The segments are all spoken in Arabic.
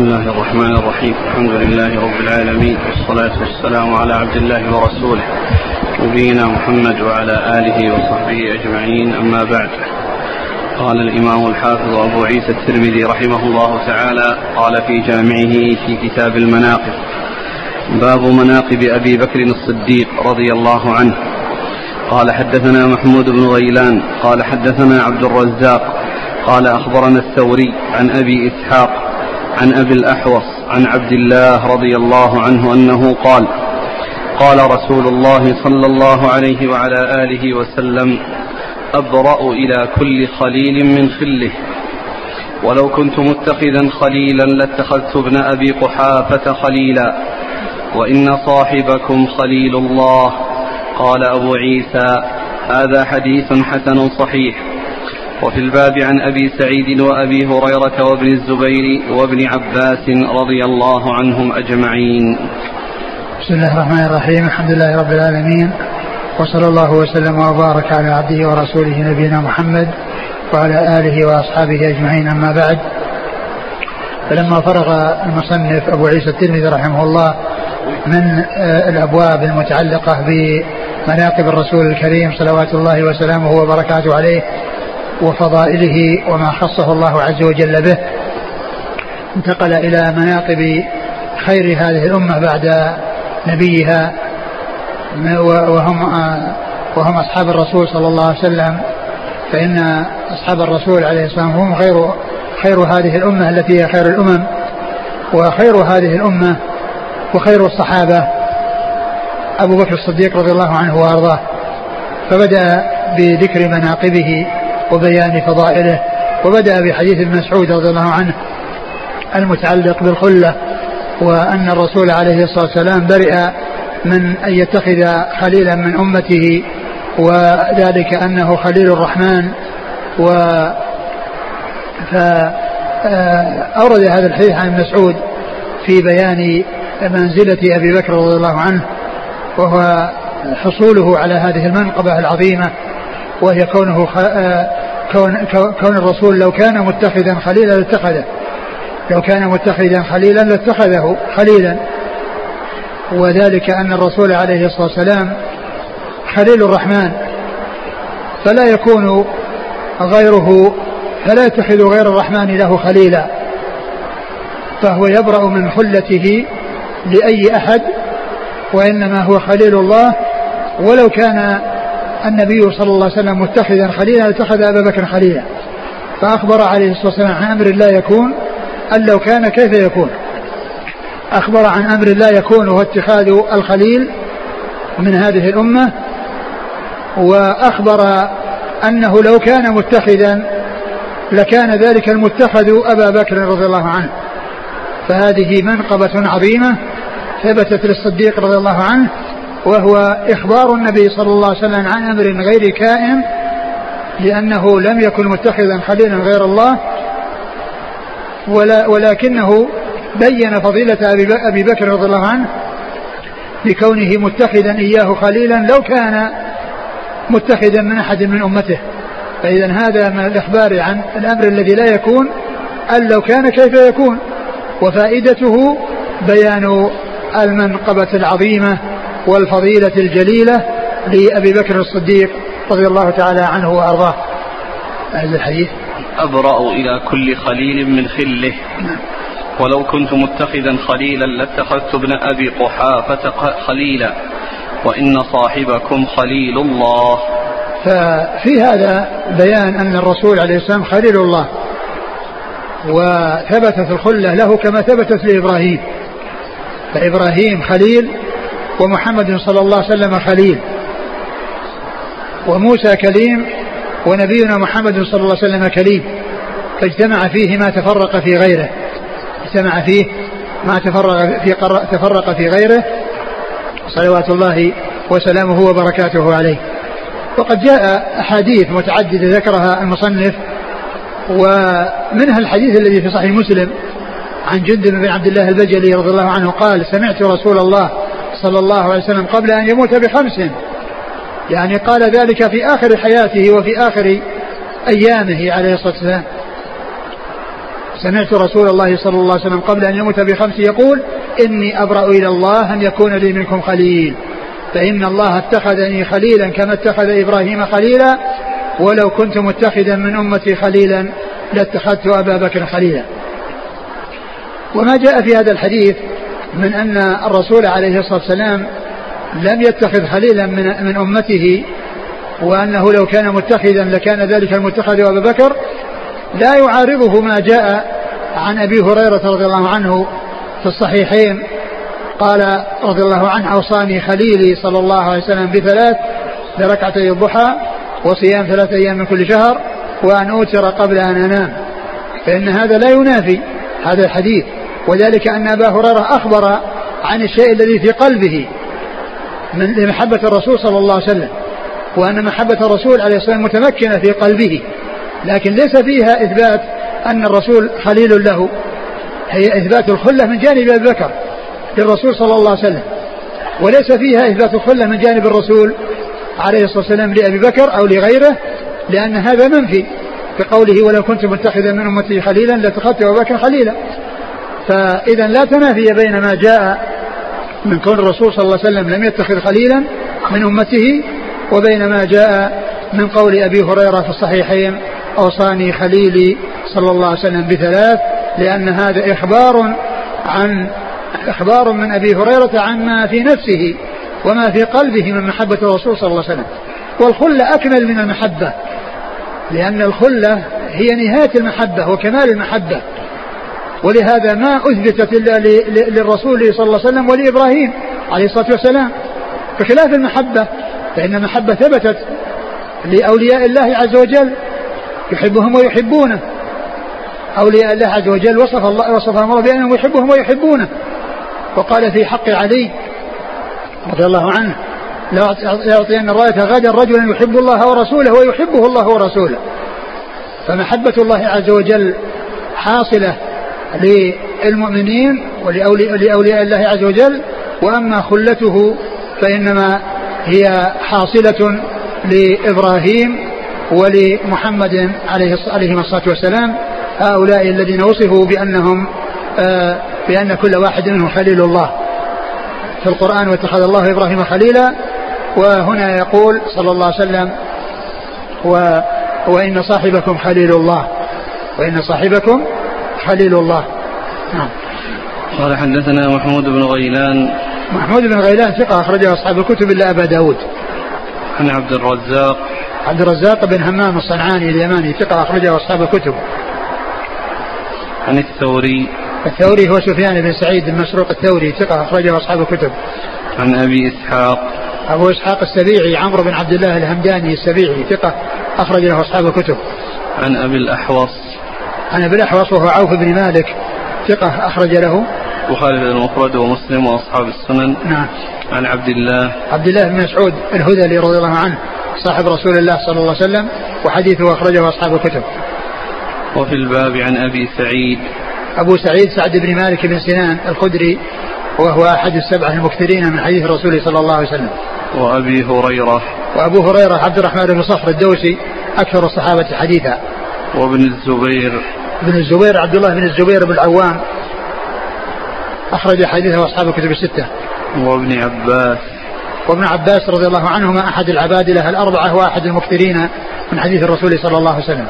بسم الله الرحمن الرحيم. الحمد لله رب العالمين. والصلاة والسلام على عبد الله ورسوله نبينا محمد وعلى آله وصحبه أجمعين. أما بعد. قال الإمام الحافظ أبو عيسى الترمذي رحمه الله تعالى قال في جامعه في كتاب المناقب باب مناقب أبي بكر الصديق رضي الله عنه. قال حدثنا محمود بن غيلان. قال حدثنا عبد الرزاق. قال أخبرنا الثوري عن أبي إسحاق عن أبي الأحوص عن عبد الله رضي الله عنه أنه قال قال رسول الله صلى الله عليه وعلى آله وسلم أبرأ إلى كل خليل من خله. ولو كنت متخذا خليلا لاتخذت ابن أبي قحافة خليلا. وإن صاحبكم خليل الله قال أبو عيسى هذا حديث حسن صحيح. وفي الباب عن أبي سعيد وأبي هريرة وابن الزبير وابن عباس رضي الله عنهم أجمعين. بسم الله الرحمن الرحيم. الحمد لله رب العالمين. وصلى الله وسلم وبارك على عبده ورسوله نبينا محمد وعلى آله وأصحابه أجمعين. أما بعد فلما فرغ المصنف أبو عيسى الترمذي رحمه الله من الأبواب المتعلقة بمناقب الرسول الكريم صلوات الله وسلامه وبركاته عليه وفضائله وما خصه الله عز وجل به. انتقل إلى مناقب خير هذه الأمة بعد نبيها وهم وهم أصحاب الرسول صلى الله عليه وسلم. فإن أصحاب الرسول عليه السلام هم خير خير هذه الأمة التي هي خير الأمم. وخير هذه الأمة وخير الصحابة أبو بكر الصديق رضي الله عنه وأرضاه. فبدأ بذكر مناقبه وبيان فضائله وبدأ بحديث ابن مسعود رضي الله عنه المتعلق بالخلة وأن الرسول عليه الصلاة والسلام برئ من أن يتخذ خليلا من أمته وذلك أنه خليل الرحمن و فأورد هذا الحديث عن مسعود في بيان منزلة أبي بكر رضي الله عنه وهو حصوله على هذه المنقبة العظيمة وهي كونه كون, كون الرسول لو كان متخذا خليلا لاتخذه. لو كان متخذا خليلا لاتخذه خليلا. وذلك أن الرسول عليه الصلاة والسلام خليل الرحمن. فلا يكون غيره فلا يتخذ غير الرحمن له خليلا. فهو يبرأ من خلته لأي أحد وإنما هو خليل الله. ولو كان النبي صلى الله عليه وسلم متخذا خليلا اتخذ أبا بكر خليلا. فأخبر عليه الصلاة والسلام عن أمر لا يكون أن لو كان كيف يكون؟ أخبر عن أمر لا يكون وهو اتخاذ الخليل من هذه الأمة. وأخبر أنه لو كان متخذا لكان ذلك المتخذ أبا بكر رضي الله عنه. فهذه منقبة عظيمة ثبتت للصديق رضي الله عنه وهو إخبار النبي صلى الله عليه وسلم عن أمر غير كائن لأنه لم يكن متخذا خليلا غير الله ولا ولكنه بين فضيلة أبي بكر رضي الله عنه بكونه متخذا إياه خليلا لو كان متخذا من أحد من أمته. فإذا هذا من الإخبار عن الأمر الذي لا يكون أن لو كان كيف يكون؟ وفائدته بيان المنقبة العظيمة والفضيلة الجليلة لأبي بكر الصديق رضي الله تعالى عنه وأرضاه. هذا الحديث. أبرأ إلى كل خليل من خله. ولو كنت متخذا خليلا لاتخذت ابن أبي قحافة خليلا. وإن صاحبكم خليل الله. ففي هذا بيان أن الرسول عليه السلام خليل الله. وثبتت الخلة له كما ثبتت لإبراهيم. فإبراهيم خليل ومحمد صلى الله عليه وسلم خليل. وموسى كليم ونبينا محمد صلى الله عليه وسلم كليم. فاجتمع فيه ما تفرق في غيره. اجتمع فيه ما تفرق في تفرق في غيره. صلوات الله وسلامه وبركاته عليه. وقد جاء أحاديث متعددة ذكرها المصنف. ومنها الحديث الذي في صحيح مسلم عن جندب بن عبد الله البجلي رضي الله عنه قال سمعت رسول الله صلى الله عليه وسلم قبل أن يموت بخمس. يعني قال ذلك في آخر حياته وفي آخر أيامه عليه الصلاة والسلام. سمعت رسول الله صلى الله عليه وسلم قبل أن يموت بخمس يقول إني أبرأ إلى الله أن يكون لي منكم خليل. فإن الله اتخذني خليلا كما اتخذ إبراهيم خليلا ولو كنت متخذا من أمتي خليلا لاتخذت أبا بكر خليلا. وما جاء في هذا الحديث من أن الرسول عليه الصلاة والسلام لم يتخذ خليلا من, من أمته وأنه لو كان متخذا لكان ذلك المتخذ أبا بكر لا يعارضه ما جاء عن أبي هريرة رضي الله عنه في الصحيحين. قال رضي الله عنه أوصاني خليلي صلى الله عليه وسلم بثلاث بركعتي الضحى وصيام ثلاثة أيام من كل شهر وأن أوتر قبل أن أنام. فإن هذا لا ينافي هذا الحديث. وذلك أن أبا هريرة أخبر عن الشيء الذي في قلبه من محبة الرسول صلى الله عليه وسلم وأن محبة الرسول عليه الصلاة والسلام متمكنة في قلبه لكن ليس فيها إثبات أن الرسول خليل له هي إثبات الخلة من جانب أبي بكر للرسول صلى الله عليه وسلم وليس فيها إثبات الخلة من جانب الرسول عليه الصلاة والسلام لأبي بكر أو لغيره لأن هذا منفي بقوله ولو كنت متخذا من أمتي خليلا لاتخذت أبا بكر خليلا. فإذا لا تنافي بين ما جاء من كون الرسول صلى الله عليه وسلم لم يتخذ خليلا من أمته وبين ما جاء من قول أبي هريرة في الصحيحين أوصاني خليلي صلى الله عليه وسلم بثلاث لأن هذا إخبار عن إخبار من أبي هريرة عما في نفسه وما في قلبه من محبة الرسول صلى الله عليه وسلم. والخلة أكمل من المحبة لأن الخلة هي نهاية المحبة وكمال المحبة. ولهذا ما أثبتت إلا للرسول صلى الله عليه وسلم ولإبراهيم عليه الصلاة والسلام. بخلاف المحبة فإن المحبة ثبتت لأولياء الله عز وجل يحبهم ويحبونه. أولياء الله عز وجل وصف الله وصفهم الله بأنهم يحبهم ويحبونه. وقال في حق علي رضي الله عنه لأعطين الراية غدا رجلا يحب الله ورسوله ويحبه الله ورسوله. فمحبة الله عز وجل حاصلة للمؤمنين ولأولياء الله عز وجل. وأما خلته فإنما هي حاصلة لإبراهيم ولمحمد عليه عليه الصلاة والسلام. هؤلاء الذين وصفوا بأنهم آه بأن كل واحد منهم خليل الله. في القرآن واتخذ الله إبراهيم خليلا. وهنا يقول صلى الله عليه وسلم و وإن صاحبكم خليل الله. وإن صاحبكم خليل الله. نعم. قال حدثنا محمود بن غيلان. محمود بن غيلان ثقة أخرجه أصحاب الكتب إلا أبا داود. عن عبد الرزاق. عبد الرزاق بن همام الصنعاني اليماني ثقة أخرجه أصحاب الكتب. عن الثوري. الثوري هو سفيان بن سعيد بن مسروق الثوري ثقة أخرجه أصحاب الكتب. عن أبي إسحاق. أبو إسحاق السبيعي عمرو بن عبد الله الهمداني السبيعي ثقة أخرج له أصحاب الكتب. عن أبي الأحوص. عن أبي الأحوص وهو عوف بن مالك ثقة أخرج له. البخاري المفرد ومسلم وأصحاب السنن. نعم. عن عبد الله. عبد الله بن مسعود الهذلي رضي الله عنه صاحب رسول الله صلى الله عليه وسلم وحديثه أخرجه أصحاب الكتب. وفي الباب عن أبي سعيد. أبو سعيد سعد بن مالك بن سنان الخدري وهو أحد السبعة المكثرين من حديث الرسول صلى الله عليه وسلم. وأبي هريرة. وأبو هريرة عبد الرحمن بن صخر الدوسي أكثر الصحابة حديثا. وابن الزبير. ابن الزبير عبد الله بن الزبير بن العوام. أخرج حديثه أصحاب الكتب الستة. وابن عباس. وابن عباس رضي الله عنهما أحد العبادلة الأربعة وأحد المكثرين من حديث الرسول صلى الله عليه وسلم.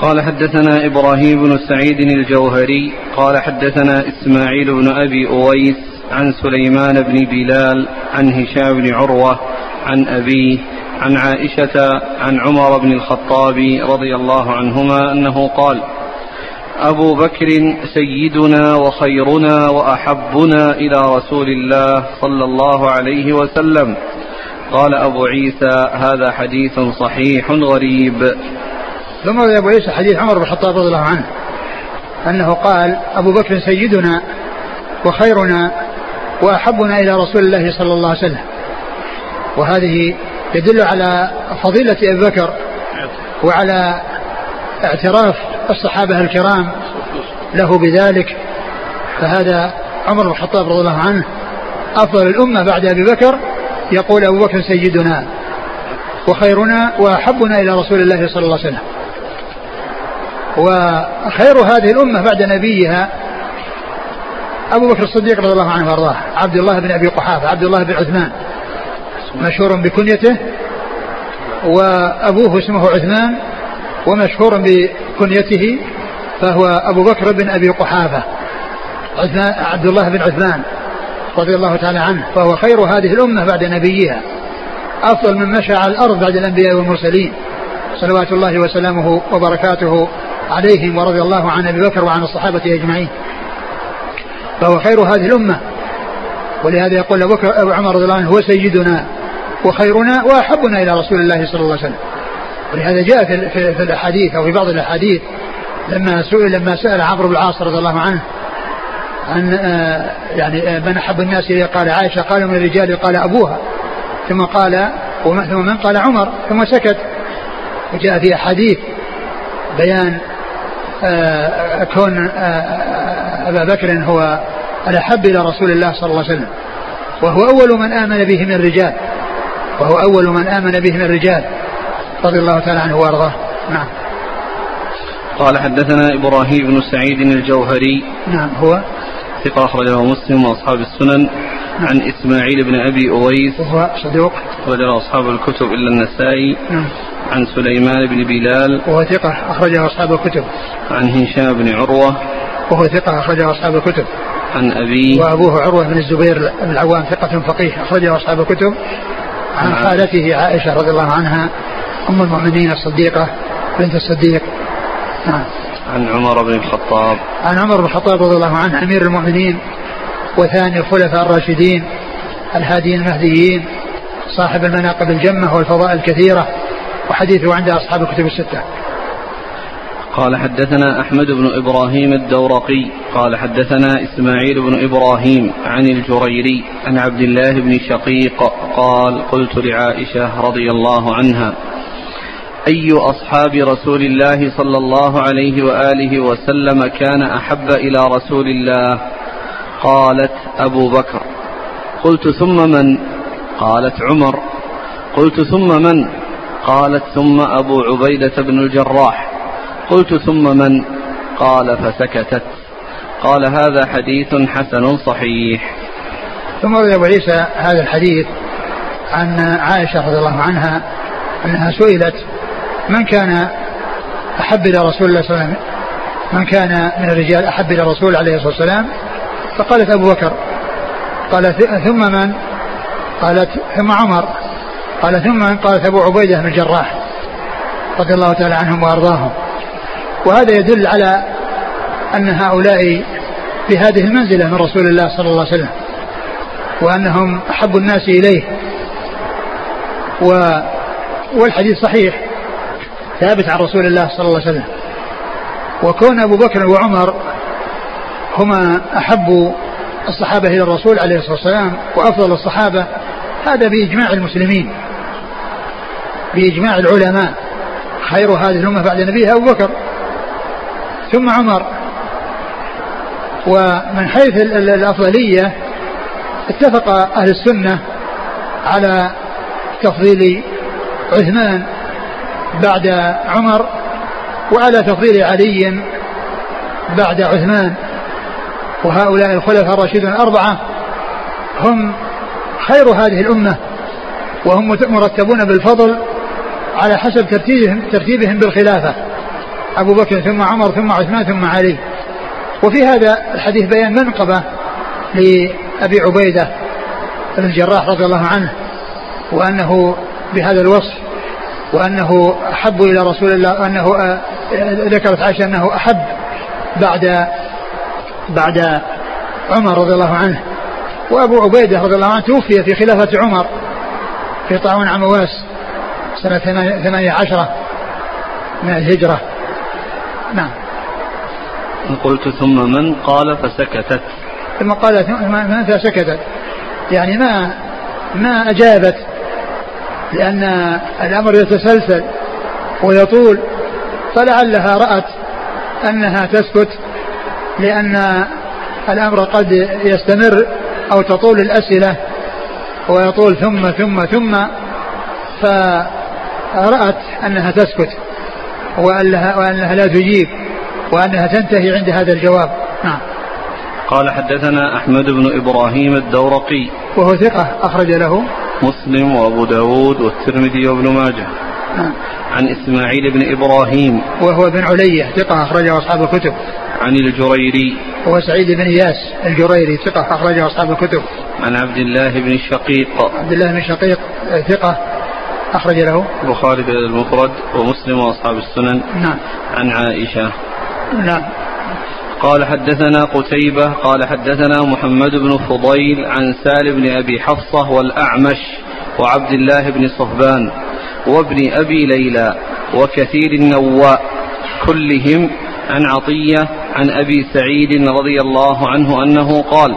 قال حدثنا إبراهيم بن سعيد الجوهري قال حدثنا إسماعيل بن أبي أويس عن سليمان بن بلال عن هشام بن عروة عن أبيه عن عائشة عن عمر بن الخطاب رضي الله عنهما أنه قال أبو بكر سيدنا وخيرنا وأحبنا إلى رسول الله صلى الله عليه وسلم. قال أبو عيسى هذا حديث صحيح غريب. ثم روي أبو عيسى حديث عمر بن الخطاب رضي الله عنه أنه قال أبو بكر سيدنا وخيرنا وأحبنا إلى رسول الله صلى الله عليه وسلم. وهذه يدل على فضيلة أبي بكر وعلى اعتراف الصحابة الكرام له بذلك فهذا عمر بن الخطاب رضي الله عنه أفضل الأمة بعد أبي بكر يقول أبو بكر سيدنا وخيرنا وأحبنا إلى رسول الله صلى الله عليه وسلم. وخير هذه الأمة بعد نبيها أبو بكر الصديق رضي الله عنه وأرضاه عبد الله بن أبي قحافة عبد الله بن عثمان. مشهور بكنيته وأبوه اسمه عثمان ومشهور بكنيته فهو أبو بكر بن أبي قحافة عثمان عبد الله بن عثمان رضي الله تعالى عنه فهو خير هذه الأمة بعد نبيها أفضل من مشى على الأرض بعد الأنبياء والمرسلين صلوات الله وسلامه وبركاته عليهم ورضي الله عن أبي بكر وعن الصحابة أجمعين. فهو خير هذه الأمة ولهذا يقول أبو بكر أبو عمر رضي الله عنه هو سيدنا. وخيرنا وأحبنا إلى رسول الله صلى الله عليه وسلم. ولهذا جاء في, في, الأحاديث أو في بعض الأحاديث لما سئل لما سأل عمرو بن العاص رضي الله عنه عن آه، يعني آه، من أحب الناس إليه قال عائشة قال من الرجال؟ قال أبوها. ثم قال ثم من؟ قال عمر. ثم سكت. وجاء في أحاديث بيان آه، كون أبا بكر هو الأحب إلى رسول الله صلى الله عليه وسلم. وهو أول من آمن به من الرجال. وهو أول من آمن به من الرجال رضي الله تعالى عنه وأرضاه. نعم. قال حدثنا إبراهيم بن سعيد الجوهري. نعم هو؟ ثقة أخرجه مسلم وأصحاب السنن. نعم. عن إسماعيل بن أبي أويس. وهو صدوق. أخرجه أصحاب الكتب إلا النسائي. نعم. عن سليمان بن بلال. وهو ثقة أخرجه أصحاب الكتب. عن هشام بن عروة. وهو ثقة أخرجه أصحاب الكتب. عن أبيه. وأبوه عروة بن الزبير بن العوام ثقة فقيه أخرجه أصحاب الكتب. عن نعم. خالته عائشة رضي الله عنها أم المؤمنين الصديقة بنت الصديق. نعم. عن عمر بن الخطاب. عن عمر بن الخطاب رضي الله عنه أمير المؤمنين وثاني الخلفاء الراشدين الهاديين المهديين صاحب المناقب الجمة والفضائل الكثيرة وحديثه عند أصحاب الكتب الستة. قال حدثنا أحمد بن إبراهيم الدورقي قال حدثنا إسماعيل بن إبراهيم عن الجريري عن عبد الله بن شقيق قال قلت لعائشة رضي الله عنها أي أصحاب رسول الله صلى الله عليه وآله وسلم كان أحب إلى رسول الله؟ قالت أبو بكر. قلت ثم من؟ قالت عمر. قلت ثم من؟ قالت ثم أبو عبيدة بن الجراح. قلت ثم من؟ قال فسكتت. قال هذا حديث حسن صحيح. ثم روي أبو عيسى هذا الحديث عن عائشة رضي الله عنها أنها سئلت من كان أحب إلى رسول الله صلى الله عليه وسلم؟ من كان من الرجال أحب إلى الرسول عليه الصلاة والسلام؟ فقالت أبو بكر. قالت ثم من؟ قالت ثم عمر. قال ثم من؟ قالت أبو عبيدة بن الجراح رضي الله تعالى عنهم وأرضاهم. وهذا يدل على أن هؤلاء في هذه المنزلة من رسول الله صلى الله عليه وسلم وأنهم أحب الناس إليه. و والحديث صحيح ثابت عن رسول الله صلى الله عليه وسلم. وكون أبو بكر وعمر هما أحب الصحابة إلى الرسول عليه الصلاة والسلام وأفضل الصحابة هذا بإجماع المسلمين بإجماع العلماء. خير هذه الأمة بعد نبيها أبو بكر. ثم عمر. ومن حيث الأفضلية اتفق أهل السنة على تفضيل عثمان بعد عمر وعلى تفضيل علي بعد عثمان. وهؤلاء الخلفاء الراشدون الأربعة هم خير هذه الأمة وهم مرتبون بالفضل على حسب ترتيبهم ترتيبهم بالخلافة. أبو بكر ثم عمر ثم عثمان ثم علي. وفي هذا الحديث بيان منقبة لأبي عبيدة بن الجراح رضي الله عنه وأنه بهذا الوصف وأنه أحب إلى رسول الله أنه آه، ذكرت عائشة أنه أحب بعد بعد عمر رضي الله عنه. وأبو عبيدة رضي الله عنه توفي في خلافة عمر في طاعون عمواس سنة ثمانية عشرة من الهجرة. نعم. قلت ثم من قال فسكتت. ثم قال من فسكتت. يعني ما ما أجابت لأن الأمر يتسلسل ويطول فلعلها رأت أنها تسكت لأن الأمر قد يستمر أو تطول الأسئلة ويطول ثم ثم ثم فرأت أنها تسكت. وأنها, وأنها لا تجيب وأنها تنتهي عند هذا الجواب. نعم. قال حدثنا أحمد بن إبراهيم الدورقي. وهو ثقة أخرج له. مسلم وأبو داود والترمذي وابن ماجه. نعم. عن إسماعيل بن إبراهيم. وهو بن علية ثقة أخرجه أصحاب الكتب. عن الجريري. وهو سعيد بن إياس الجريري ثقة أخرجه أصحاب الكتب. عن عبد الله بن شقيق. عبد الله بن شقيق ثقة أخرج له البخاري في المفرد ومسلم وأصحاب السنن. نعم. عن عائشة. نعم. قال حدثنا قتيبة قال حدثنا محمد بن فضيل عن سال بن أبي حفصة والأعمش وعبد الله بن صهبان وابن أبي ليلى وكثير النواء كلهم عن عطية عن أبي سعيد رضي الله عنه أنه قال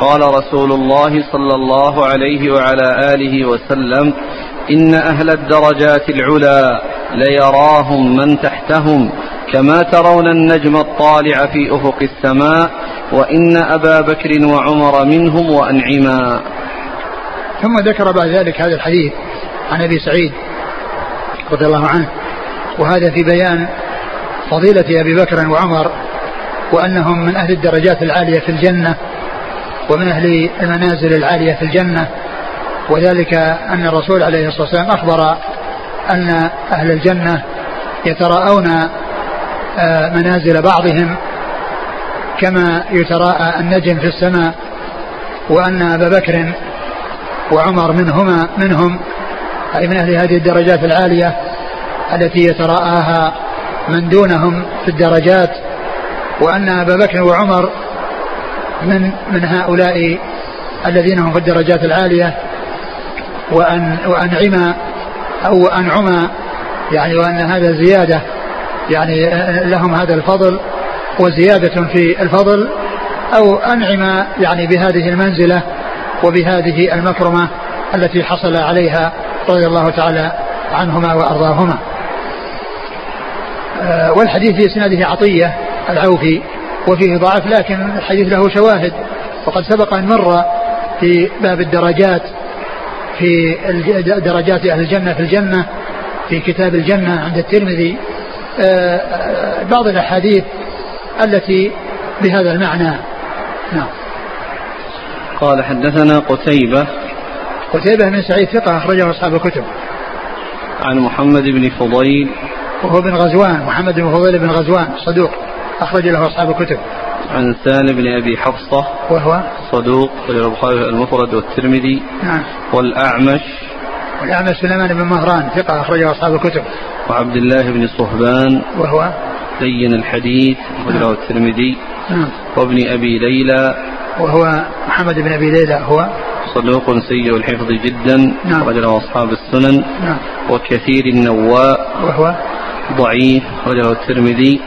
قال رسول الله صلى الله عليه وعلى آله وسلم إن أهل الدرجات العلى ليراهم من تحتهم كما ترون النجم الطالع في أفق السماء وإن أبا بكر وعمر منهم وأنعما. ثم ذكر بعد ذلك هذا الحديث عن أبي سعيد رضي الله عنه وهذا في بيان فضيلة أبي بكر وعمر وأنهم من أهل الدرجات العالية في الجنة ومن أهل المنازل العالية في الجنة وذلك أن الرسول عليه الصلاة والسلام أخبر أن أهل الجنة يتراءون آه، منازل بعضهم كما يتراءى النجم في السماء وأن أبا بكر وعمر منهما منهم أي من أهل هذه الدرجات العالية التي يتراءاها من دونهم في الدرجات وأن أبا بكر وعمر من من هؤلاء الذين هم في الدرجات العالية وأن وأنعم أو أنعم يعني وأن هذا زيادة يعني لهم هذا الفضل وزيادة في الفضل أو أنعم يعني بهذه المنزلة وبهذه المكرمة التي حصل عليها رضي الله تعالى عنهما وأرضاهما. آه، والحديث في إسناده عطية العوفي وفيه ضعف لكن الحديث له شواهد وقد سبق أن مر في باب الدرجات في درجات أهل الجنة في الجنة في كتاب الجنة عند الترمذي. آه، آه، بعض الأحاديث التي بهذا المعنى. نعم. قال حدثنا قتيبة. قتيبة بن سعيد ثقة أخرجه أصحاب الكتب. عن محمد بن فضيل. وهو بن غزوان محمد بن فضيل بن غزوان صدوق أخرج له أصحاب الكتب. عن سالم بن أبي حفصة وهو صدوق البخاري المفرد والترمذي نعم. والأعمش والأعمش سليمان بن مهران ثقة أخرجه أصحاب الكتب. وعبد الله بن صهبان وهو لين الحديث أخرجه نعم. الترمذي. نعم. وابن أبي ليلى. وهو محمد بن أبي ليلى هو صدوق سيء الحفظ جدا نعم. رجله أصحاب السنن. نعم. وكثير النواء. وهو ضعيف رجله الترمذي.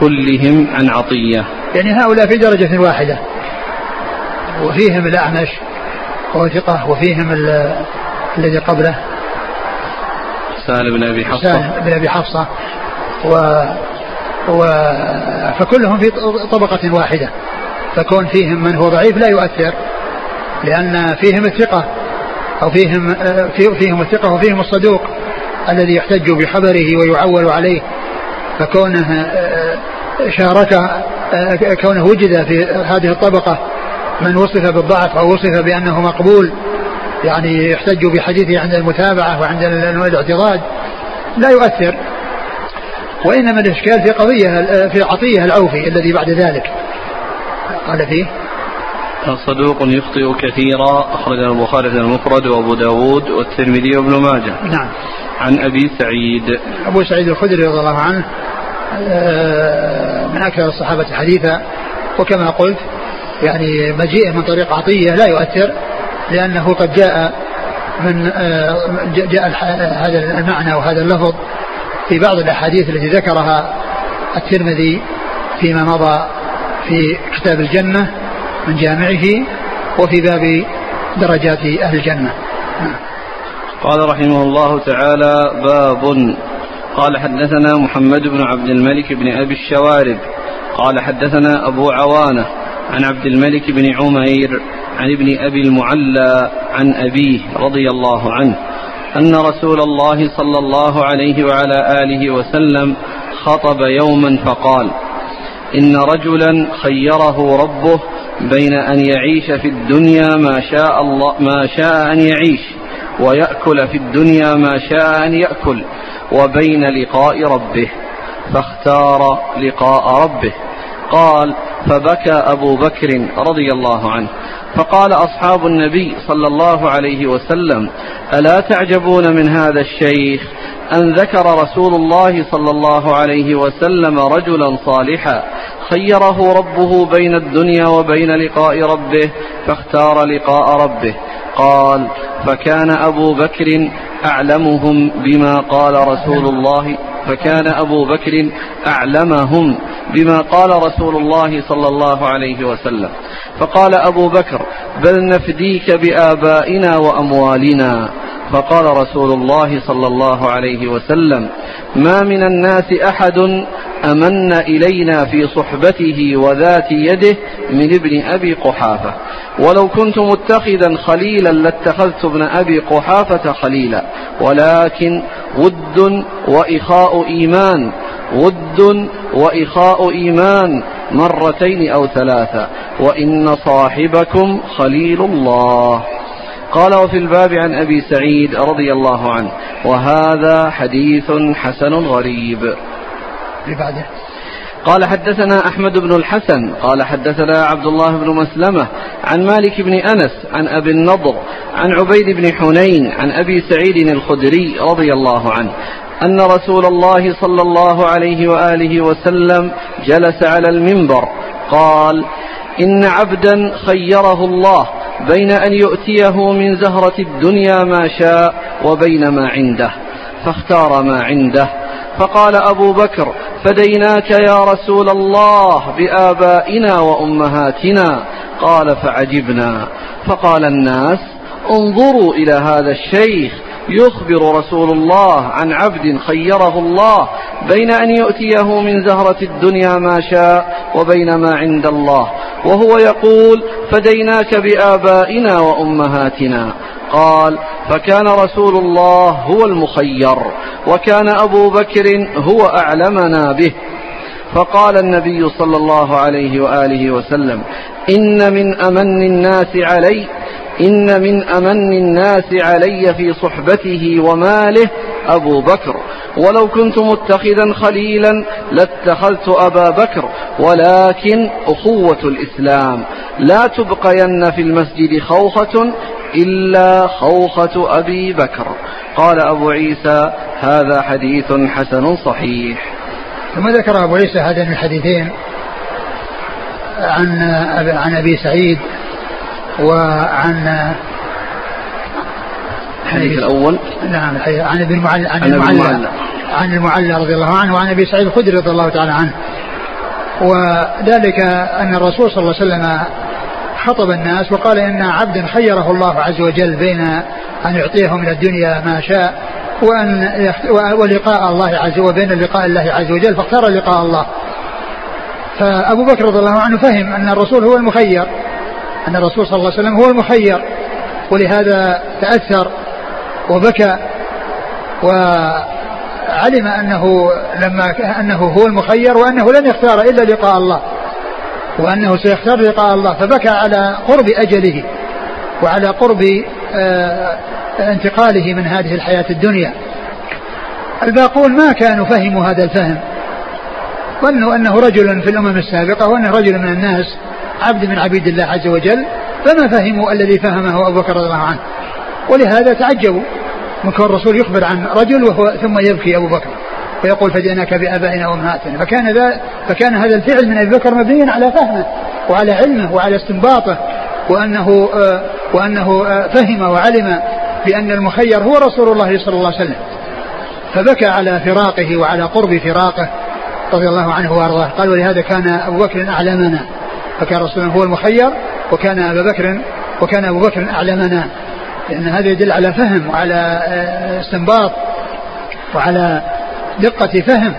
كلهم عن عطية. يعني هؤلاء في درجة واحدة. وفيهم الأعمش وهو ثقة وفيهم الذي قبله. سالم بن أبي حفصة. سالم بن أبي حفصة. و, و فكلهم في طبقة واحدة. فكون فيهم من هو ضعيف لا يؤثر لأن فيهم الثقة أو فيهم فيهم الثقة وفيهم الصدوق الذي يحتج بخبره ويعول عليه. فكونه شارك كونه وجد في هذه الطبقة من وصف بالضعف أو وصف بأنه مقبول يعني يحتج بحديثه عند المتابعة وعند الاعتراض لا يؤثر. وإنما الإشكال في قضية في عطية العوفي الذي بعد ذلك. قال فيه صدوق يخطئ كثيرا أخرج البخاري في المفرد وأبو داود والترمذي وابن ماجه. نعم. عن أبي سعيد. أبو سعيد الخدري رضي الله عنه آه، من أكثر الصحابة حديثا. وكما قلت يعني مجيئه من طريق عطية لا يؤثر لأنه قد جاء من آه، جاء هذا المعنى وهذا اللفظ في بعض الأحاديث التي ذكرها الترمذي فيما مضى في كتاب الجنة. من جامعه وفي باب درجات أهل الجنة. قال رحمه الله تعالى باب. قال حدثنا محمد بن عبد الملك بن أبي الشوارب. قال حدثنا أبو عوانة عن عبد الملك بن عمير عن ابن أبي المعلى عن أبيه رضي الله عنه أن رسول الله صلى الله عليه وعلى آله وسلم خطب يوما فقال إن رجلا خيره ربه بين أن يعيش في الدنيا ما شاء الله ما شاء أن يعيش ويأكل في الدنيا ما شاء أن يأكل وبين لقاء ربه فاختار لقاء ربه. قال فبكى أبو بكر رضي الله عنه. فقال أصحاب النبي صلى الله عليه وسلم ألا تعجبون من هذا الشيخ؟ أن ذكر رسول الله صلى الله عليه وسلم رجلا صالحا خيره ربه بين الدنيا وبين لقاء ربه فاختار لقاء ربه. قال فكان أبو بكر أعلمهم بما قال رسول الله فكان أبو بكر أعلمهم بما قال رسول الله صلى الله عليه وسلم. فقال أبو بكر بل نفديك بآبائنا وأموالنا. فقال رسول الله صلى الله عليه وسلم ما من الناس أحد أمن إلينا في صحبته وذات يده من ابن أبي قحافة. ولو كنت متخذا خليلا لاتخذت ابن أبي قحافة خليلا. ولكن ود وإخاء إيمان ود وإخاء إيمان مرتين أو ثلاثة. وإن صاحبكم خليل الله. قال وفي الباب عن أبي سعيد رضي الله عنه وهذا حديث حسن غريب. بعده. قال حدثنا أحمد بن الحسن قال حدثنا عبد الله بن مسلمة عن مالك بن أنس عن أبي النضر عن عبيد بن حنين عن أبي سعيد الخدري رضي الله عنه أن رسول الله صلى الله عليه وآله وسلم جلس على المنبر قال إن عبدا خيره الله بين أن يؤتيه من زهرة الدنيا ما شاء وبين ما عنده فاختار ما عنده. فقال أبو بكر فديناك يا رسول الله بآبائنا وأمهاتنا. قال فعجبنا. فقال الناس انظروا إلى هذا الشيخ يخبر رسول الله عن عبد خيره الله بين أن يؤتيه من زهرة الدنيا ما شاء وبين ما عند الله وهو يقول فديناك بآبائنا وأمهاتنا. قال فكان رسول الله هو المخير وكان أبو بكر هو أعلمنا به. فقال النبي صلى الله عليه وآله وسلم إن من أمن الناس علي إن من أمن الناس علي في صحبته وماله أبو بكر. ولو كنت متخذا خليلا لاتخذت أبا بكر ولكن أخوة الإسلام. لا تبقين في المسجد خوخة إلا خوخة أبي بكر. قال أبو عيسى هذا حديث حسن صحيح. ثم ذكر أبو عيسى هذين الحديثين عن عن أبي سعيد وعن الحديث الأول. نعم عن ابن المعلى عن المعلى. عن المعلى رضي الله عنه وعن أبي سعيد الخدري رضي الله تعالى عنه. وذلك أن الرسول صلى الله عليه وسلم خطب الناس وقال إن عبدا خيره الله عز وجل بين أن يعطيه من الدنيا ما شاء وأن ولقاء الله عز وجل وبين لقاء الله عز وجل فاختار لقاء الله. فأبو بكر رضي الله عنه فهم أن الرسول هو المخير. أن الرسول صلى الله عليه وسلم هو المخير ولهذا تأثر وبكى وعلم أنه لما أنه هو المخير وأنه لن يختار إلا لقاء الله وأنه سيختار لقاء الله فبكى على قرب أجله وعلى قرب آه، انتقاله من هذه الحياة الدنيا. الباقون ما كانوا فهموا هذا الفهم ظنوا أنه رجل في الأمم السابقة وأنه رجل من الناس. عبد من عبيد الله عز وجل فما فهموا الذي فهمه أبو بكر رضي الله عنه. ولهذا تعجبوا من كون الرسول يخبر عن رجل وهو ثم يبكي أبو بكر ويقول فديناك بآبائنا وأمهاتنا. فكان ذا فكان هذا الفعل من أبي بكر مبنيا على فهمه وعلى علمه وعلى استنباطه وأنه آه وأنه آه فهم وعلم بأن المخير هو رسول الله صلى الله عليه وسلم. فبكى على فراقه وعلى قرب فراقه رضي الله عنه وأرضاه. قال ولهذا كان أبو بكر أعلمنا فكان رسول الله هو المخير وكان أبا بكر وكان أبو بكر أعلمنا. لأن هذا يدل على فهم وعلى آه، استنباط وعلى دقة فهم.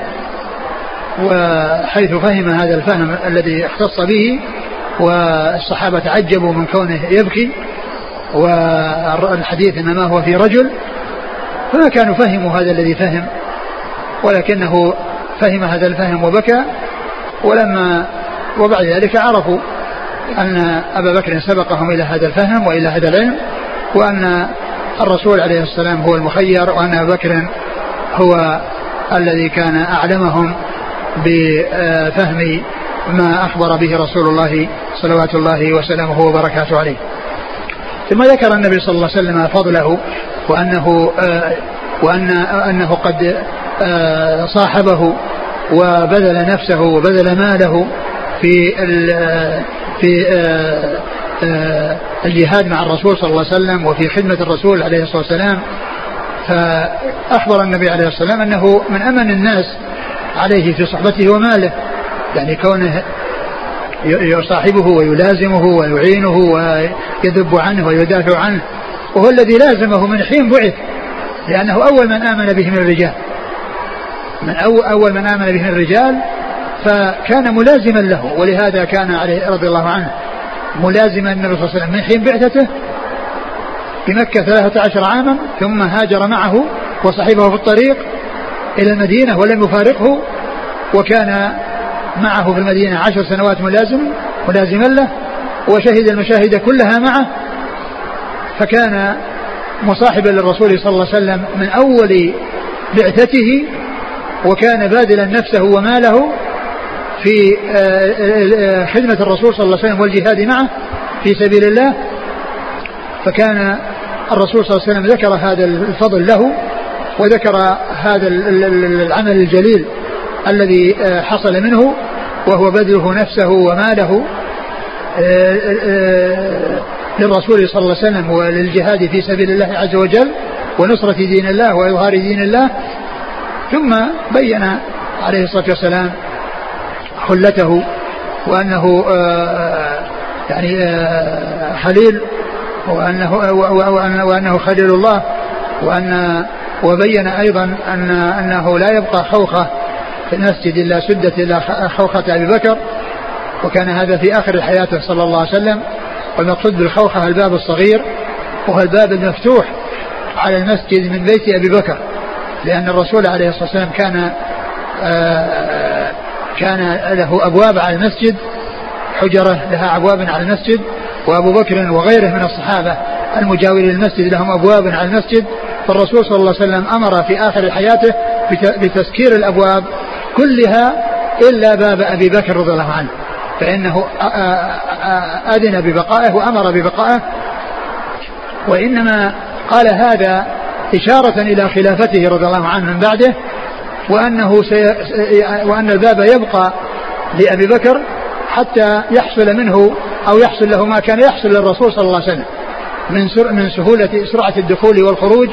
وحيث فهم هذا الفهم الذي اختص به والصحابة تعجبوا من كونه يبكي والحديث إنما هو في رجل. فما كانوا فهموا هذا الذي فهم ولكنه فهم هذا الفهم وبكى. ولما وبعد ذلك عرفوا أن أبا بكر سبقهم إلى هذا الفهم وإلى هذا العلم وأن الرسول عليه السلام هو المخير وأن أبا بكر هو الذي كان أعلمهم بفهم ما أخبر به رسول الله صلوات الله وسلامه وبركاته عليه. ثم ذكر النبي صلى الله عليه وسلم فضله وأنه وأن أنه قد آه، صاحبه وبذل نفسه وبذل ماله في في آه، الجهاد مع الرسول صلى الله عليه وسلم وفي خدمة الرسول عليه الصلاة والسلام. فأخبر النبي عليه الصلاة والسلام أنه من أمن الناس عليه في صحبته وماله. يعني كونه يصاحبه ويلازمه ويعينه ويذب عنه ويدافع عنه. وهو الذي لازمه من حين بعث. لأنه أول من آمن به من الرجال. من أول من آمن به من الرجال فكان ملازما له ولهذا كان عليه رضي الله عنه ملازما النبي صلى الله عليه وسلم. من حين بعثته؟ بمكة ثلاثة عشر عاما ثم هاجر معه وصحبه في الطريق إلى المدينة ولم يفارقه وكان معه في المدينة عشر سنوات ملازم ملازما له وشهد المشاهد كلها معه. فكان مصاحبا للرسول صلى الله عليه وسلم من أول بعثته وكان باذلا نفسه وماله في آه، آه، خدمة الرسول صلى الله عليه وسلم والجهاد معه في سبيل الله. فكان الرسول صلى الله عليه وسلم ذكر هذا الفضل له وذكر هذا العمل الجليل الذي آه، حصل منه وهو بذله نفسه وماله للرسول صلى الله عليه وسلم وللجهاد في سبيل الله عز وجل ونصرة دين الله وإظهار دين الله. ثم بين عليه الصلاة والسلام خلته وأنه آه، يعني آه، خليل وأنه وأنه خليل الله وأن وبين أيضا أن أنه لا يبقى خوخة في المسجد إلا سدت إلى خوخة أبي بكر وكان هذا في آخر حياته صلى الله عليه وسلم والمقصود بالخوخة الباب الصغير وهو الباب المفتوح على المسجد من بيت أبي بكر لأن الرسول عليه الصلاة والسلام كان آه، كان له أبواب على المسجد حجرة لها أبواب على المسجد وأبو بكر وغيره من الصحابة المجاورين للمسجد لهم أبواب على المسجد فالرسول صلى الله عليه وسلم أمر في آخر حياته بتسكير الأبواب كلها إلا باب أبي بكر رضي الله عنه فإنه أذن ببقائه وأمر ببقائه وإنما قال هذا إشارة إلى خلافته رضي الله عنه من بعده وأنه سي وأن الباب يبقى لأبي بكر حتى يحصل منه أو يحصل له ما كان يحصل للرسول صلى الله عليه وسلم من من سهولة سرعة الدخول والخروج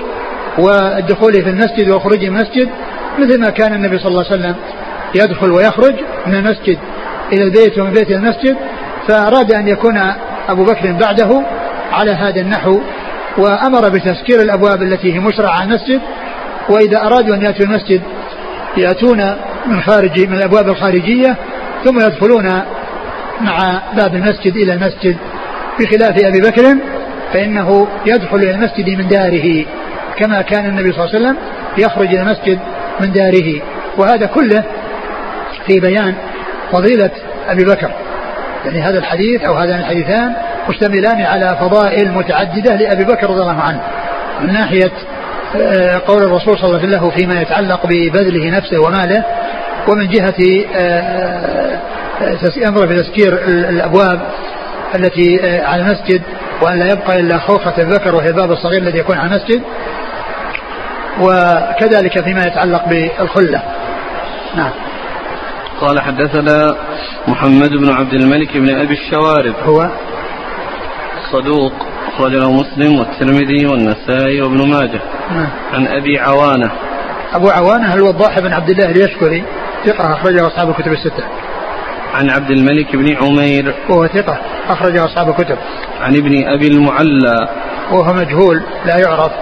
والدخول في المسجد والخروج من المسجد مثل ما كان النبي صلى الله عليه وسلم يدخل ويخرج من المسجد إلى البيت ومن بيت المسجد فأراد أن يكون أبو بكر بعده على هذا النحو وأمر بتسكير الأبواب التي هي مشرعة على المسجد وإذا أرادوا أن يأتوا المسجد يأتون من خارج من الأبواب الخارجية ثم يدخلون مع باب المسجد إلى المسجد بخلاف أبي بكر فإنه يدخل إلى المسجد من داره كما كان النبي صلى الله عليه وسلم يخرج إلى المسجد من داره. وهذا كله في بيان فضيلة أبي بكر. يعني هذا الحديث أو هذان الحديثان مشتملان على فضائل متعددة لأبي بكر رضي الله عنه من ناحية قول الرسول صلى الله عليه وسلم فيما يتعلق ببذله نفسه وماله ومن جهة آه، آه، أمره بتسكير الأبواب التي على المسجد وأن لا يبقى إلا خوخة الذكر وهي الباب الصغير الذي يكون على المسجد وكذلك فيما يتعلق بالخلة. نعم. قال حدثنا محمد بن عبد الملك بن أبي الشوارب. هو؟ صدوق. أخرجه مسلم والترمذي والنسائي وابن ماجه. نعم. عن أبي عوانة. أبو عوانة الوضاح بن عبد الله اليشكري ثقة أخرجه أصحاب الكتب الستة. عن عبد الملك بن عمير. وهو ثقة أخرجه أصحاب الكتب. عن ابن أبي المعلى. وهو مجهول لا يعرف.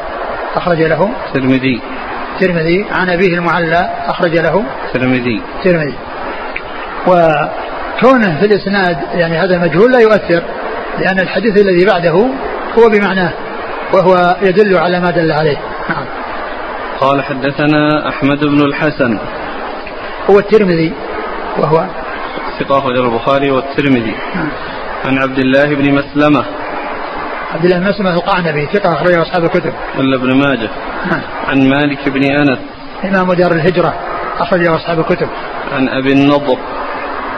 أخرج له. الترمذي الترمذي عن أبيه المعلى أخرج له. الترمذي الترمذي وكونه في الإسناد يعني هذا المجهول لا يؤثر لأن الحديث الذي بعده هو بمعناه وهو يدل على ما دل عليه. نعم. قال حدثنا أحمد بن الحسن. هو الترمذي وهو ثقة أخرج البخاري والترمذي. نعم. عن عبد الله بن مسلمة. عبد الله بن مسلمة القعنبي ثقة أخرجه أصحاب الكتب. ولا ابن ماجه. نعم. عن مالك بن أنس. إمام دار الهجرة أخرجه أصحاب الكتب. عن أبي النضر.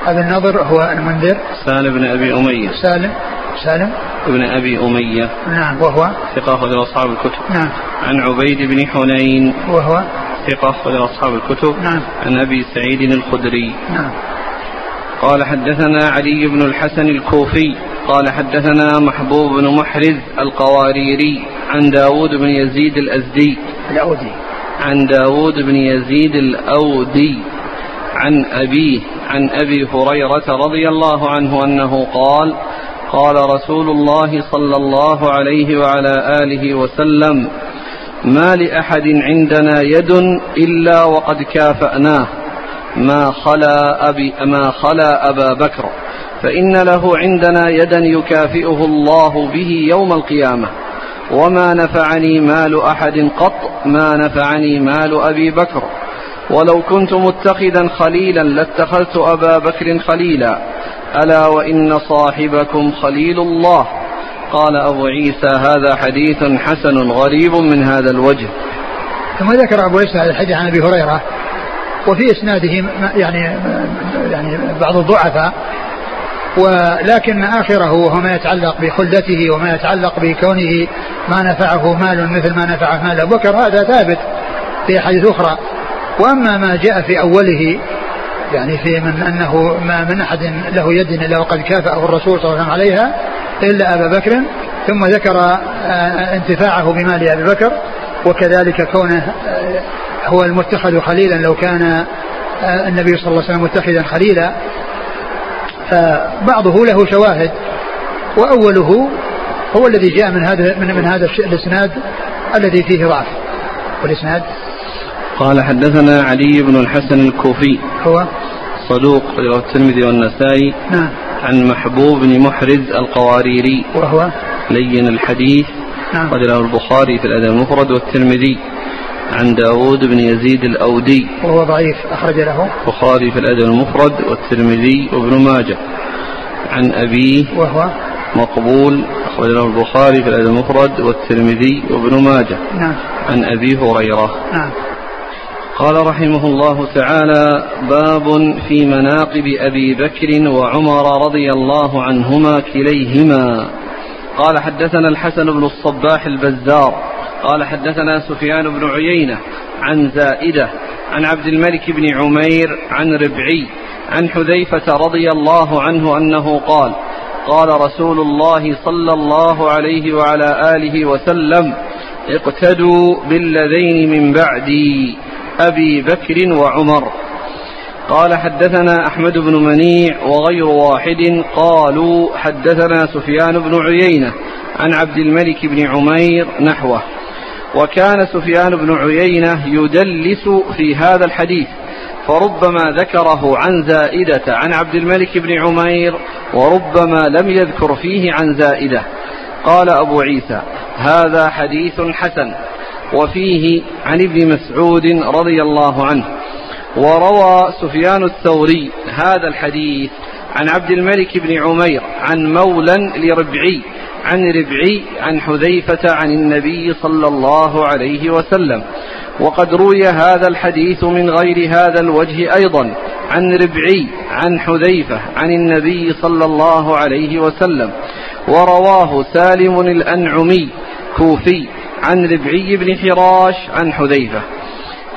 أبي النضر هو المنذر. سالم بن أبي أمية. سالم. سالم ابن أبي أمية. نعم. وهو؟ ثقة أخرج أصحاب الكتب. نعم. عن عبيد بن حنين. وهو؟ ثقة أخرج أصحاب الكتب. نعم. عن أبي سعيد الخدري. نعم. قال حدثنا علي بن الحسن الكوفي. قال حدثنا محبوب بن محرز القواريري. عن داود بن يزيد الأزدي. الأودي. عن داود بن يزيد الأودي. عن أبيه. عن أبي هريرة رضي الله عنه أنه قال قال رسول الله صلى الله عليه وعلى آله وسلم ما لأحد عندنا يد إلا وقد كافأناه. ما خلا أبي ما خلا أبا بكر فإن له عندنا يدا يكافئه الله به يوم القيامة. وما نفعني مال أحد قط ما نفعني مال أبي بكر. ولو كنت متخذا خليلا لاتخذت أبا بكر خليلا. ألا وإن صاحبكم خليل الله. قال أبو عيسى هذا حديث حسن غريب من هذا الوجه. ثم ذكر أبو عيسى الحديث عن أبي هريرة وفي إسناده يعني يعني بعض الضعفاء ولكن آخره وهو ما يتعلق بخلدته وما يتعلق بكونه ما نفعه مال مثل ما نفعه مال أبو بكر هذا ثابت في أحاديث أخرى. وأما ما جاء في أوله يعني في من أنه ما من أحد له يد إلا وقد كافأه الرسول صلى الله عليه وسلم عليها إلا أبا بكر ثم ذكر آه، انتفاعه بمال أبي بكر وكذلك كونه آه، هو المتخذ خليلا لو كان آه، النبي صلى الله عليه وسلم متخذا خليلا. بعضه له شواهد وأوله هو الذي جاء من هذا من هذا الإسناد الذي فيه ضعف. والإسناد قال حدثنا علي بن الحسن الكوفي. هو؟ صدوق رواة الترمذي والنسائي. نعم. عن محبوب بن محرز القواريري. وهو؟ لين الحديث. نعم. قد له البخاري في الأدب المفرد والترمذي. عن داود بن يزيد الأودي. وهو ضعيف أخرج له. البخاري في الأدب المفرد والترمذي وابن ماجه. عن أبيه. وهو؟ مقبول. أخرج له البخاري في الأدب المفرد والترمذي وابن ماجه. نعم. عن أبي هريرة. نعم. قال رحمه الله تعالى باب في مناقب أبي بكر وعمر رضي الله عنهما كليهما. قال حدثنا الحسن بن الصباح البزار. قال حدثنا سفيان بن عيينة عن زائدة عن عبد الملك بن عمير عن ربعي عن حذيفة رضي الله عنه أنه قال قال رسول الله صلى الله عليه وعلى آله وسلم اقتدوا بالذين من بعدي. أبي بكر وعمر. قال حدثنا أحمد بن منيع وغير واحد قالوا حدثنا سفيان بن عيينة عن عبد الملك بن عمير نحوه. وكان سفيان بن عيينة يدلس في هذا الحديث فربما ذكره عن زائدة عن عبد الملك بن عمير وربما لم يذكر فيه عن زائدة. قال أبو عيسى هذا حديث حسن. وفيه عن ابن مسعود رضي الله عنه وروى سفيان الثوري هذا الحديث عن عبد الملك بن عمير عن مولى لربعي عن ربعي عن حذيفة عن النبي صلى الله عليه وسلم وقد روي هذا الحديث من غير هذا الوجه أيضا عن ربعي عن حذيفة عن النبي صلى الله عليه وسلم ورواه سالم الأنعمي كوفي عن ربعي بن حراش عن حذيفة.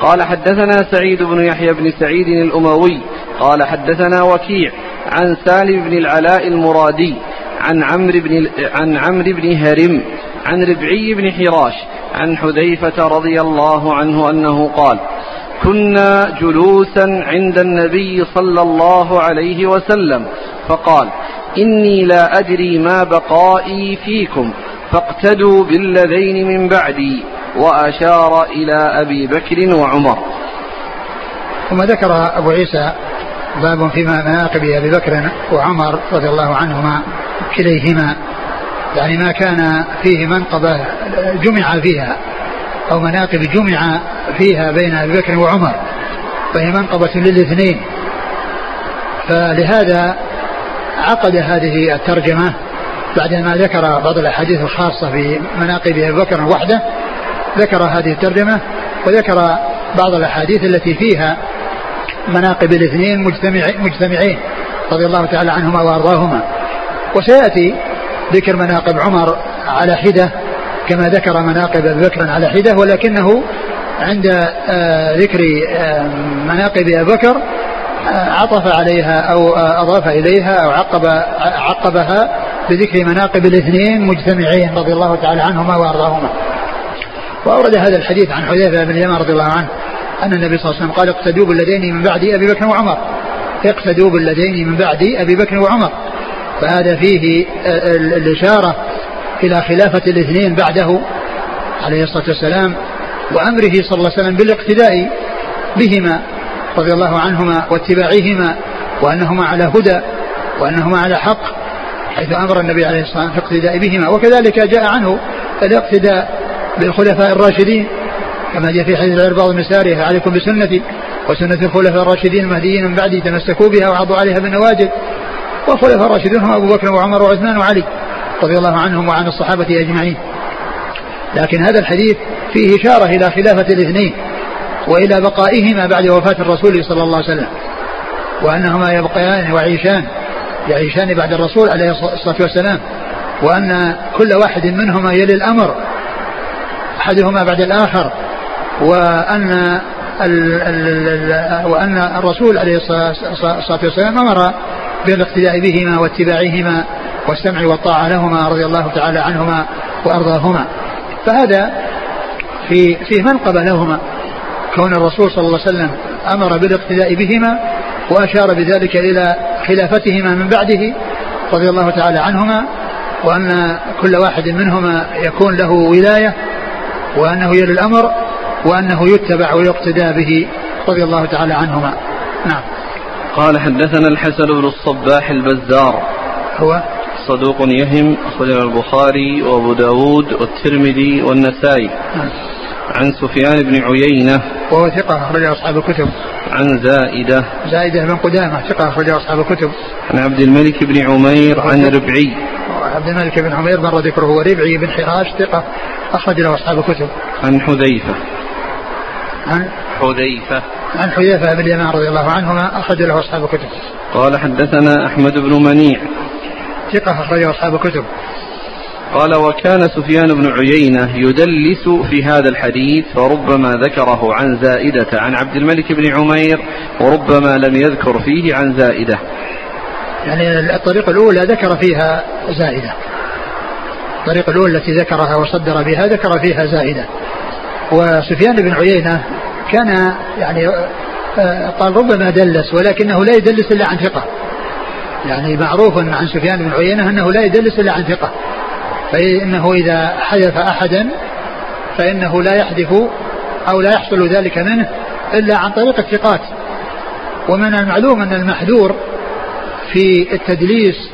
قال حدثنا سعيد بن يحيى بن سعيد الأموي. قال حدثنا وكيع عن سالم بن العلاء المرادي عن عمرو بن عن عمرو بن هرم عن ربعي بن حراش عن حذيفة رضي الله عنه أنه قال كنا جلوسا عند النبي صلى الله عليه وسلم. فقال إني لا أدري ما بقائي فيكم. فاقتدوا بالذين من بعدي وأشار إلى أبي بكر وعمر. ثم ذكر أبو عيسى باب في مناقب أبي بكر وعمر رضي الله عنهما كليهما يعني ما كان فيه منقبة جمع فيها أو مناقب جمع فيها بين أبي بكر وعمر فهي منقبة للاثنين. فلهذا عقد هذه الترجمة بعدما ذكر بعض الأحاديث الخاصة في مناقب أبي بكر وحده ذكر هذه الترجمة وذكر بعض الأحاديث التي فيها مناقب الاثنين مجتمع مجتمعين رضي الله تعالى عنهما وأرضاهما. وسيأتي ذكر مناقب عمر على حدة كما ذكر مناقب أبي بكر على حدة ولكنه عند آه، ذكر آه، مناقب أبي بكر آه، عطف عليها أو أضاف إليها أو عقب عقبها بذكر مناقب الاثنين مجتمعين رضي الله تعالى عنهما وأرضاهما. وأورد هذا الحديث عن حذيفة بن اليمان رضي الله عنه أن النبي صلى الله عليه وسلم قال اقتدوا بالذين من بعد أبي بكر وعمر. اقتدوا بالذين من بعد أبي بكر وعمر. فهذا فيه الإشارة إلى خلافة الاثنين بعده عليه الصلاة والسلام وأمره صلى الله عليه وسلم بالاقتداء بهما رضي الله عنهما واتباعهما وأنهما على هدى وأنهما على حق حيث أمر النبي عليه الصلاة والسلام في الاقتداء بهما. وكذلك جاء عنه الاقتداء بالخلفاء الراشدين كما جاء في حديث العرباض بن سارية عليكم بسنتي وسنة الخلفاء الراشدين المهديين من بعدي تمسكوا بها وعضوا عليها بالنواجذ. والخلفاء الراشدون هم أبو بكر وعمر وعثمان وعلي رضي الله عنهم وعن الصحابة أجمعين. لكن هذا الحديث فيه إشارة إلى خلافة الاثنين وإلى بقائهما بعد وفاة الرسول صلى الله عليه وسلم وأنهما يبقيان ويعيشان يعيشان بعد الرسول عليه الصلاة والسلام وأن كل واحد منهما يلي الأمر أحدهما بعد الآخر وأن ال ال وأن الرسول عليه الصلاة والسلام أمر بالاقتداء بهما واتباعهما والسمع والطاعة لهما رضي الله تعالى عنهما وأرضاهما. فهذا في فيه منقبة لهما كون الرسول صلى الله عليه وسلم أمر بالاقتداء بهما وأشار بذلك إلى خلافتهما من بعده رضي الله تعالى عنهما وأن كل واحد منهما يكون له ولاية وأنه يلي الأمر وأنه يتبع ويقتدى به رضي الله تعالى عنهما. نعم. قال حدثنا الحسن بن الصباح البزار. هو؟ صدوق يهم أخرجه البخاري وأبو داود والترمذي والنسائي. نعم. عن سفيان بن عيينة وهو ثقة أخرجه أصحاب الكتب. عن زائدة زائدة بن قدامة ثقة أخرجه أصحاب الكتب. عن عبد الملك بن عمير عن ربعي. عبد الملك بن عمير مر ذكره وربعي بن حراش ثقة أخرج له أصحاب الكتب. عن حذيفة. عن؟ حذيفة. عن حذيفة بن اليمان رضي الله عنهما أخرج له أصحاب الكتب. قال حدثنا أحمد بن منيع. ثقة أخرجه أصحاب الكتب. قال وكان سفيان بن عيينة يدلس في هذا الحديث فربما ذكره عن زائدة عن عبد الملك بن عمير وربما لم يذكر فيه عن زائدة. يعني الطريقة الأولى ذكر فيها زائدة. الطريقة الأولى التي ذكرها وصدر بها ذكر فيها زائدة. وسفيان بن عيينة كان يعني آه، قال ربما دلس ولكنه لا يدلس إلا عن ثقة. يعني معروف عن سفيان بن عيينة أنه لا يدلس إلا عن ثقة. فإنه إذا حذف أحدا فإنه لا يحذف أو لا يحصل ذلك منه إلا عن طريق الثقات. ومن المعلوم أن المحذور في التدليس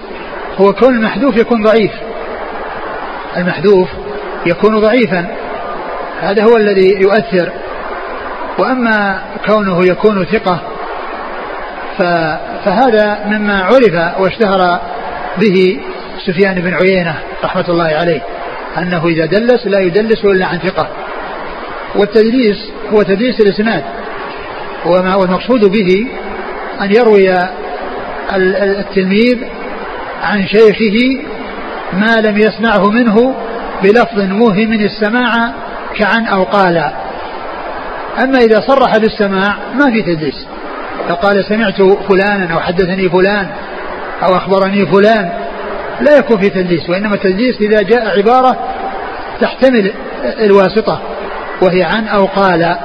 هو كون المحذوف يكون ضعيف. المحذوف يكون ضعيفا. هذا هو الذي يؤثر. وأما كونه يكون ثقة فهذا مما عرف واشتهر به سفيان بن عيينة رحمة الله عليه أنه إذا دلس لا يدلس إلا عن ثقة. والتدليس هو تدليس الإسناد. وما هو المقصود به أن يروي التلميذ عن شيخه ما لم يسمعه منه بلفظ موهم السماع كعن أو قال. أما إذا صرح بالسماع ما في تدليس. فقال سمعت فلانا أو حدثني فلان أو أخبرني فلان لا يكون في تدليس وإنما التدليس إذا جاء عبارة تحتمل الواسطة وهي عن أو قال.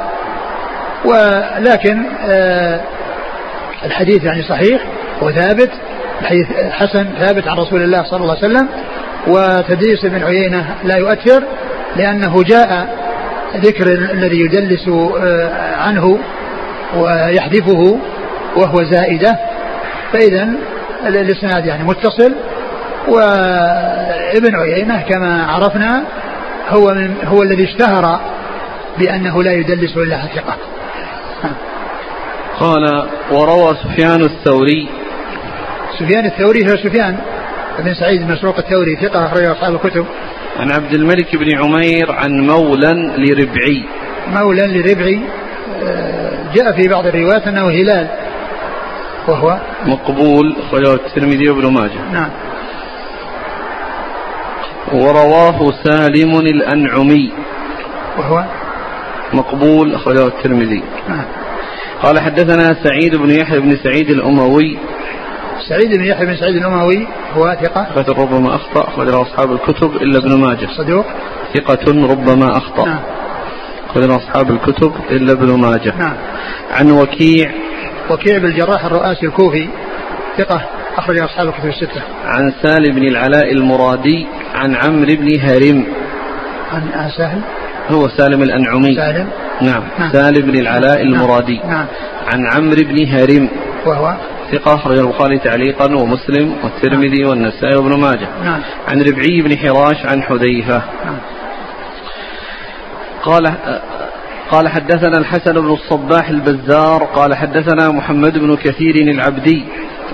ولكن آه، الحديث يعني صحيح وثابت الحديث حسن ثابت عن رسول الله صلى الله عليه وسلم وتدليس ابن عيينة لا يؤثر لأنه جاء ذكر الذي يدلس آه، عنه ويحذفه وهو زائدة. فإذا الإسناد يعني متصل وابن عيينة كما عرفنا هو من هو الذي اشتهر بأنه لا يدلس إلا ثقة قال وروى سفيان الثوري. سفيان الثوري هو سفيان بن سعيد بن مسروق الثوري ثقة أخرجه أصحاب الكتب. عن عبد الملك بن عمير عن مولى لربعي. مولى لربعي آه، جاء في بعض الروايات أنه هلال وهو مقبول أخرجه الترمذي وابن ماجه. نعم. ورواه سالم الأنعمي. وهو؟ مقبول أخرجه الترمذي. قال حدثنا سعيد بن يحيى بن سعيد الأموي. سعيد بن يحيى بن سعيد الأموي هو ثقة؟ ثقة ربما أخطأ أخرجه أصحاب الكتب إلا ابن ماجه. صدوق؟ ثقة ربما أخطأ. نعم. أخرجه أصحاب الكتب إلا ابن ماجه. نعم. عن وكيع. وكيع بن الجراح الرؤاسي الكوفي ثقة؟ أخرج أصحاب الكتب الستة. عن سالم بن العلاء المرادي عن عمرو بن هرم. عن عن سهل. هو سالم الأنعمي. سالم. نعم نعم. سالم بن العلاء المرادي. نعم. عن عمرو بن هرم. وهو؟ ثقة أخرج البخاري تعليقا ومسلم والترمذي والنسائي وابن ماجه. نعم. عن ربعي بن حراش عن حذيفة. نعم. قال قال حدثنا الحسن بن الصباح البزار قال حدثنا محمد بن كثير العبدي.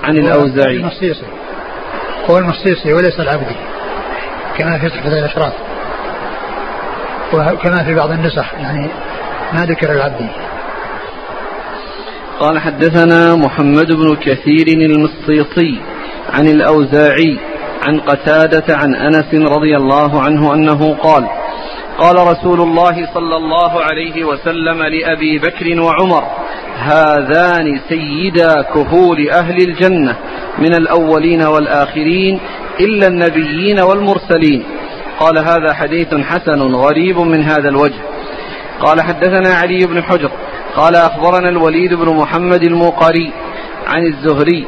عن الأوزاعي. المصيصي هو المصيصي وليس العبدي كما في صحف الأشراف. وكما في بعض النسخ يعني ما ذكر العبدي. قال حدثنا محمد بن كثير المصيصي عن الأوزاعي عن قتادة عن أنس رضي الله عنه أنه قال قال رسول الله صلى الله عليه وسلم لأبي بكر وعمر هذان سيدا كهول أهل الجنة من الأولين والآخرين إلا النبيين والمرسلين. قال هذا حديث حسن غريب من هذا الوجه. قال حدثنا علي بن حجر. قال أخبرنا الوليد بن محمد الموقري عن الزهري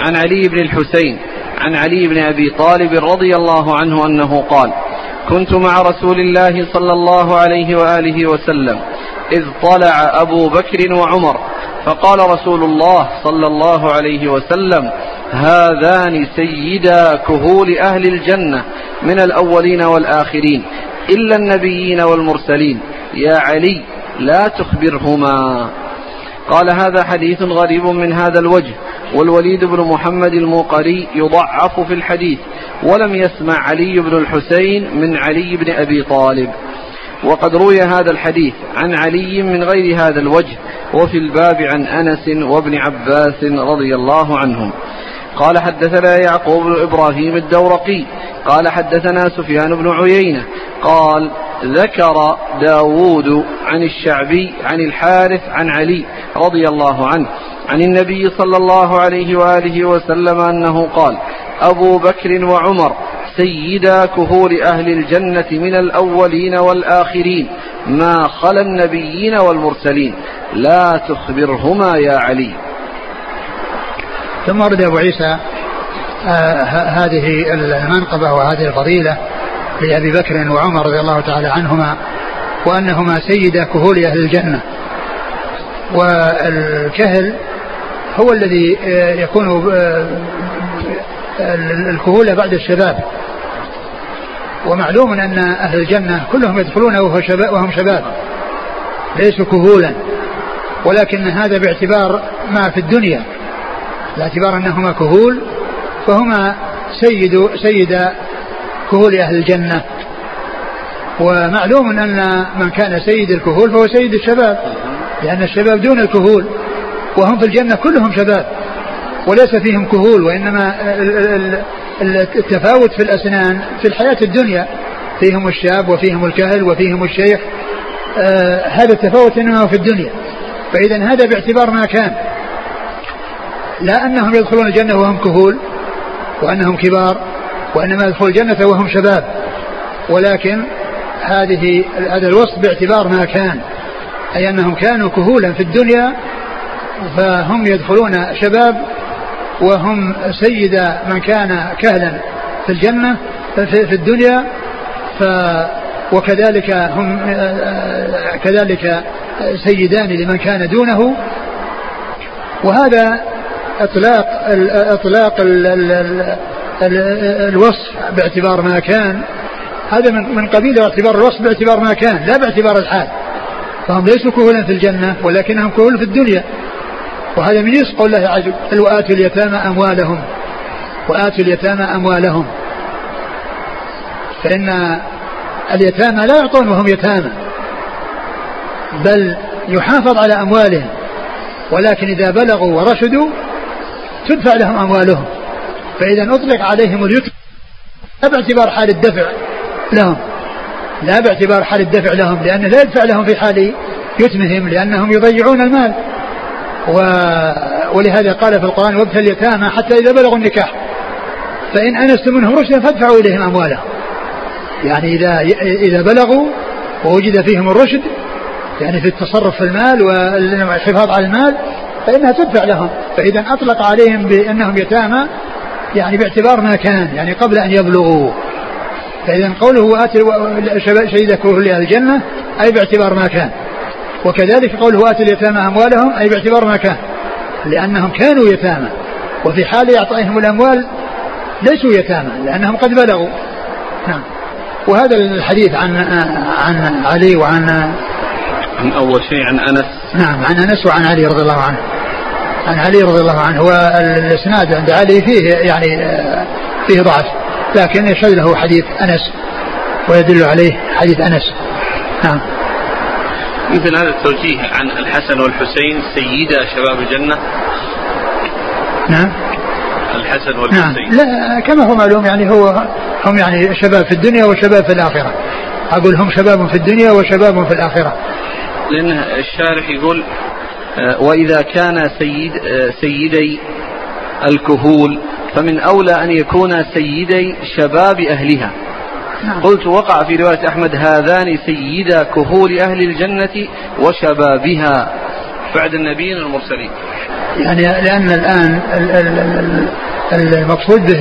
عن علي بن الحسين عن علي بن أبي طالب رضي الله عنه أنه قال كنت مع رسول الله صلى الله عليه وآله وسلم إذ طلع أبو بكر وعمر فقال رسول الله صلى الله عليه وسلم هذان سيدا كهول أهل الجنة من الأولين والآخرين إلا النبيين والمرسلين. يا علي لا تخبرهما. قال هذا حديث غريب من هذا الوجه والوليد بن محمد الموقري يضعف في الحديث ولم يسمع علي بن الحسين من علي بن أبي طالب. وقد روي هذا الحديث عن علي من غير هذا الوجه وفي الباب عن أنس وابن عباس رضي الله عنهم. قال حدثنا يعقوب بن إبراهيم الدورقي. قال حدثنا سفيان بن عيينة. قال ذكر داود عن الشعبي عن الحارث عن علي رضي الله عنه عن النبي صلى الله عليه وآله وسلم أنه قال أبو بكر وعمر سيدا كهول أهل الجنة من الأولين والآخرين ما خلا النبيين والمرسلين لا تخبرهما يا علي. ثم ورد أبو عيسى آه هذه المنقبة وهذه الفضيلة لأبي بكر وعمر رضي الله تعالى عنهما وأنهما سيدا كهول أهل الجنة. والكهل هو الذي آه، يكون آه، الكهولة بعد الشباب. ومعلوم أن أهل الجنة كلهم يدخلون وهم شباب ليسوا كهولا. ولكن هذا باعتبار ما في الدنيا باعتبار أنهما كهول فهما سيد سيد كهول أهل الجنة. ومعلوم أن من كان سيد الكهول فهو سيد الشباب لأن الشباب دون الكهول وهم في الجنة كلهم شباب وليس فيهم كهول وإنما التفاوت في الأسنان في الحياة الدنيا فيهم الشاب وفيهم الكهل وفيهم الشيخ آه هذا التفاوت إنما في الدنيا. فإذا هذا باعتبار ما كان. لا أنهم يدخلون الجنة وهم كهول وأنهم كبار وإنما يدخلون الجنة وهم شباب. ولكن هذه هذا الوصف باعتبار ما كان. أي أنهم كانوا كهولا في الدنيا فهم يدخلون شباب وهم سيد من كان كهلا في الجنة في الدنيا ف وكذلك هم كذلك سيدان لمن كان دونه. وهذا إطلاق إطلاق ال ال ال الوصف باعتبار ما كان. هذا من من قبيل اعتبار الوصف باعتبار ما كان لا باعتبار الحال. فهم ليسوا كهولا في الجنة ولكنهم كهول في الدنيا. وهذا من يسق الله عز وجل. وآتوا اليتامى أموالهم. وآتوا اليتامى أموالهم. فإن اليتامى لا يعطون وهم يتامى. بل يحافظ على أموالهم. ولكن إذا بلغوا ورشدوا تدفع لهم أموالهم. فإذا أطلق عليهم اليتم لا باعتبار حال الدفع لهم. لا باعتبار حال الدفع لهم لأنه لا يدفع لهم في حال يتمهم لأنهم يضيعون المال. ولهذا قال في القرآن وابتل اليتامى حتى إذا بلغوا النكاح. فإن أنستم منهم رشدا فادفعوا إليهم أموالهم. يعني إذا إذا بلغوا ووجد فيهم الرشد يعني في التصرف في المال والحفاظ على المال فإنها تدفع لهم. فإذا أطلق عليهم بأنهم يتامى يعني باعتبار ما كان يعني قبل أن يبلغوا. فإذا قوله آتي شهيدكم لأهل الجنة أي باعتبار ما كان. وكذلك قوله آتي اليتامى أموالهم أي باعتبار ما كان لأنهم كانوا يتامى وفي حال إعطائهم الأموال ليسوا يتامى لأنهم قد بلغوا. نعم. وهذا الحديث عن عن علي وعن عن أول شيء عن أنس. نعم عن أنس وعن علي رضي الله عنه. عن علي رضي الله عنه والإسناد عند علي فيه يعني فيه ضعف لكن يشهد له حديث أنس ويدل عليه حديث أنس. نعم. مثل هذا التوجيه عن الحسن والحسين سيدا شباب الجنة. نعم. الحسن والحسين. نعم لا كما هو معلوم يعني هو هم يعني شباب في الدنيا وشباب في الآخرة. أقول هم شباب في الدنيا وشباب في الآخرة. لأن الشارح يقول آه، وإذا كان سيد آه، سيدي الكهول فمن أولى أن يكون سيدي شباب أهلها. نعم. قلت وقع في رواية أحمد هذان سيدا كهول أهل الجنة وشبابها. بعد النبيين المرسلين. يعني لأن الآن المقصود به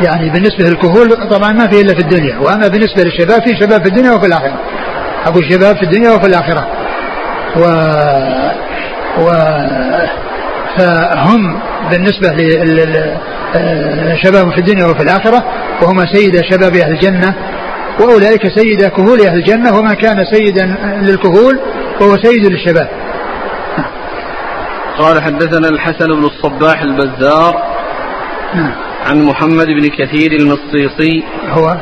يعني بالنسبة للكهول طبعا ما في إلا في الدنيا. وأما بالنسبة للشباب في شباب في الدنيا وفي الآخرة. أقول شباب في الدنيا وفي الآخرة. و, و فهم بالنسبة لشباب في الدنيا وفي الآخرة وهما سيدا شباب أهل الجنة وأولئك سيدا كهول أهل الجنة وما كان سيدا للكهول وهو سيد للشباب. قال حدثنا الحسن بن الصباح البزار نعم عن محمد بن كثير المصيصي. هو؟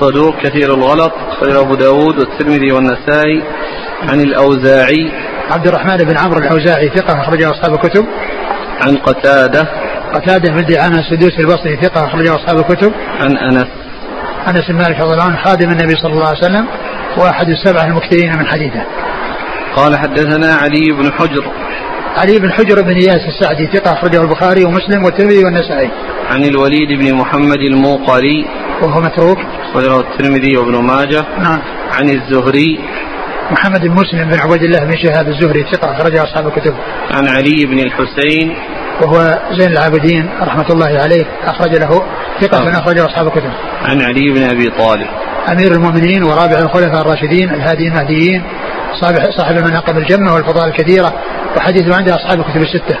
صدوق كثير الغلط خير أبو داود والترمذي والنسائي. عن الأوزاعي. عبد الرحمن بن عمرو الأوزاعي ثقة أخرجه أصحاب الكتب. عن قتادة. قتادة بن دعامة السدوسي البصري ثقة أخرجه أصحاب الكتب عن أنس أنس بن مالك رضي الله عنه خادم النبي صلى الله عليه وسلم وأحد السبعة المكثرين من حديثه قال حدثنا علي بن حجر علي بن حجر بن اياس السعدي ثقة أخرجه البخاري ومسلم والترمذي والنسائي. عن الوليد بن محمد الموقري وهو متروك. أخرجه الترمذي وابن ماجه. نعم. عن الزهري محمد بن مسلم بن عبيد الله بن شهاب الزهري ثقة أخرجه أصحاب الكتب. عن علي بن الحسين وهو زين العابدين رحمة الله عليه أخرج له ثقة من أخرجه أصحاب الكتب. عن علي بن أبي طالب. أمير المؤمنين ورابع الخلفاء الراشدين الهاديين المهديين صاحب المناقب الجمة والفضائل الكثيرة وحديثه عند أصحاب الكتب الستة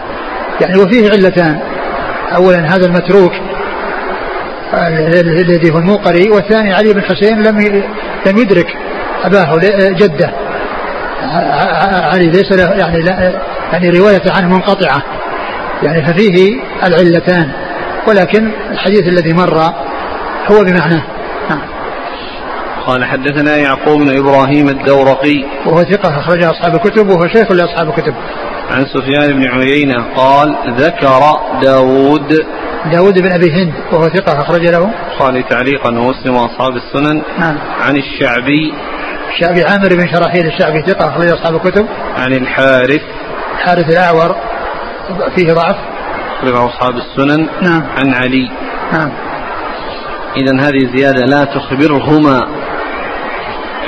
يعني وفيه علتان أولا هذا المتروك الذي هو الموقري والثاني علي بن حسين لم لم يدرك أباه جده. علي ليس له يعني يعني رواية عنه منقطعة. يعني ففيه العلتان. ولكن الحديث الذي مر هو بمعناه نعم. قال حدثنا يعقوب بن إبراهيم الدورقي. وهو ثقة أخرج أصحاب الكتب وهو شيخ لأصحاب الكتب. عن سفيان بن عيينة قال ذكر داود. داود بن أبي هند وهو ثقة أخرج له. قال تعليقا ومسلم وأصحاب السنن. نعم. عن الشعبي الشعبي عامر بن شراحيل الشعبي ثقة أخرج أصحاب الكتب. عن الحارث. حارث الأعور. فيه ضعف. أخرج أصحاب السنن. نعم. عن علي. نعم. إذا هذه زيادة لا تخبرهما.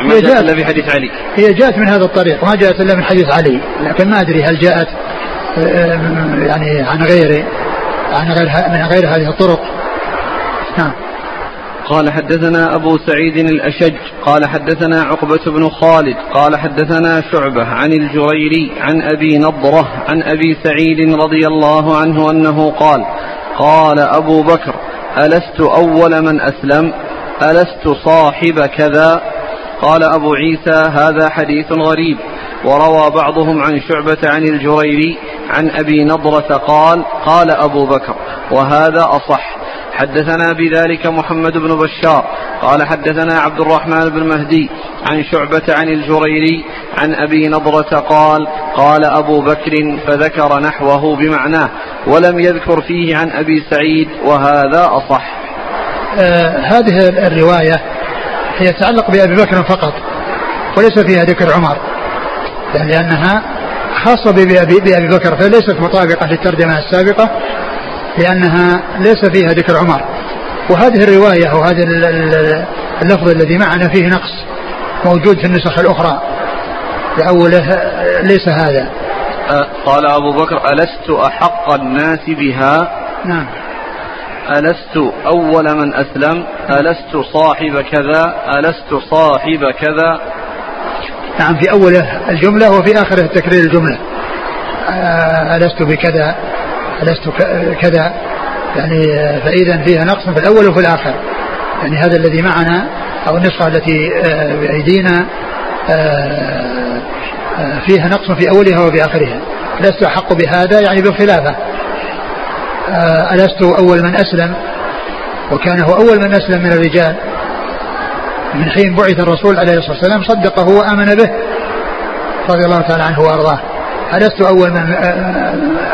ما جاءت إلا في حديث علي. هي جاءت من هذا الطريق ما جاءت إلا من حديث علي لكن ما أدري هل جاءت يعني عن غير عن غير من غير هذه الطرق. نعم. قال حدثنا أبو سعيد الأشج قال حدثنا عقبة بن خالد قال حدثنا شعبة عن الجريري عن أبي نضرة عن أبي سعيد رضي الله عنه أنه قال قال أبو بكر ألست أول من أسلم؟ ألست صاحب كذا؟ قال أبو عيسى هذا حديث غريب. وروى بعضهم عن شعبة عن الجريري عن أبي نضرة قال قال أبو بكر وهذا أصح. حدثنا بذلك محمد بن بشار قال حدثنا عبد الرحمن بن مهدي عن شعبة عن الجريري عن أبي نضرة قال قال أبو بكر فذكر نحوه بمعناه ولم يذكر فيه عن أبي سعيد وهذا أصح. آه هذه الرواية هي تتعلق بأبي بكر فقط وليس فيها ذكر عمر لأنها خاصة بأبي, بأبي بكر فليست مطابقة للترجمة السابقة لأنها ليس فيها ذكر عمر. وهذه الرواية وهذا اللفظ الذي معنا فيه نقص موجود في النسخ الأخرى. لأوله ليس هذا. قال أبو بكر ألست أحق الناس بها؟ نعم. ألست أول من أسلم؟ ألست صاحب كذا؟ ألست صاحب كذا؟ نعم في أوله الجملة وفي آخره تكرير الجملة. ألست بكذا؟ ألست كذا. يعني فإذا فيها نقص في الأول وفي الآخر. يعني هذا الذي معنا أو النسخة التي بأيدينا فيها نقص في أولها وفي آخرها. لست أحق بهذا؟ يعني بالخلافة ألست أول من أسلم؟ وكان هو أول من أسلم من الرجال. من حين بعث الرسول عليه الصلاة والسلام صدقه وآمن به. رضي الله تعالى عنه وأرضاه. ألست أول من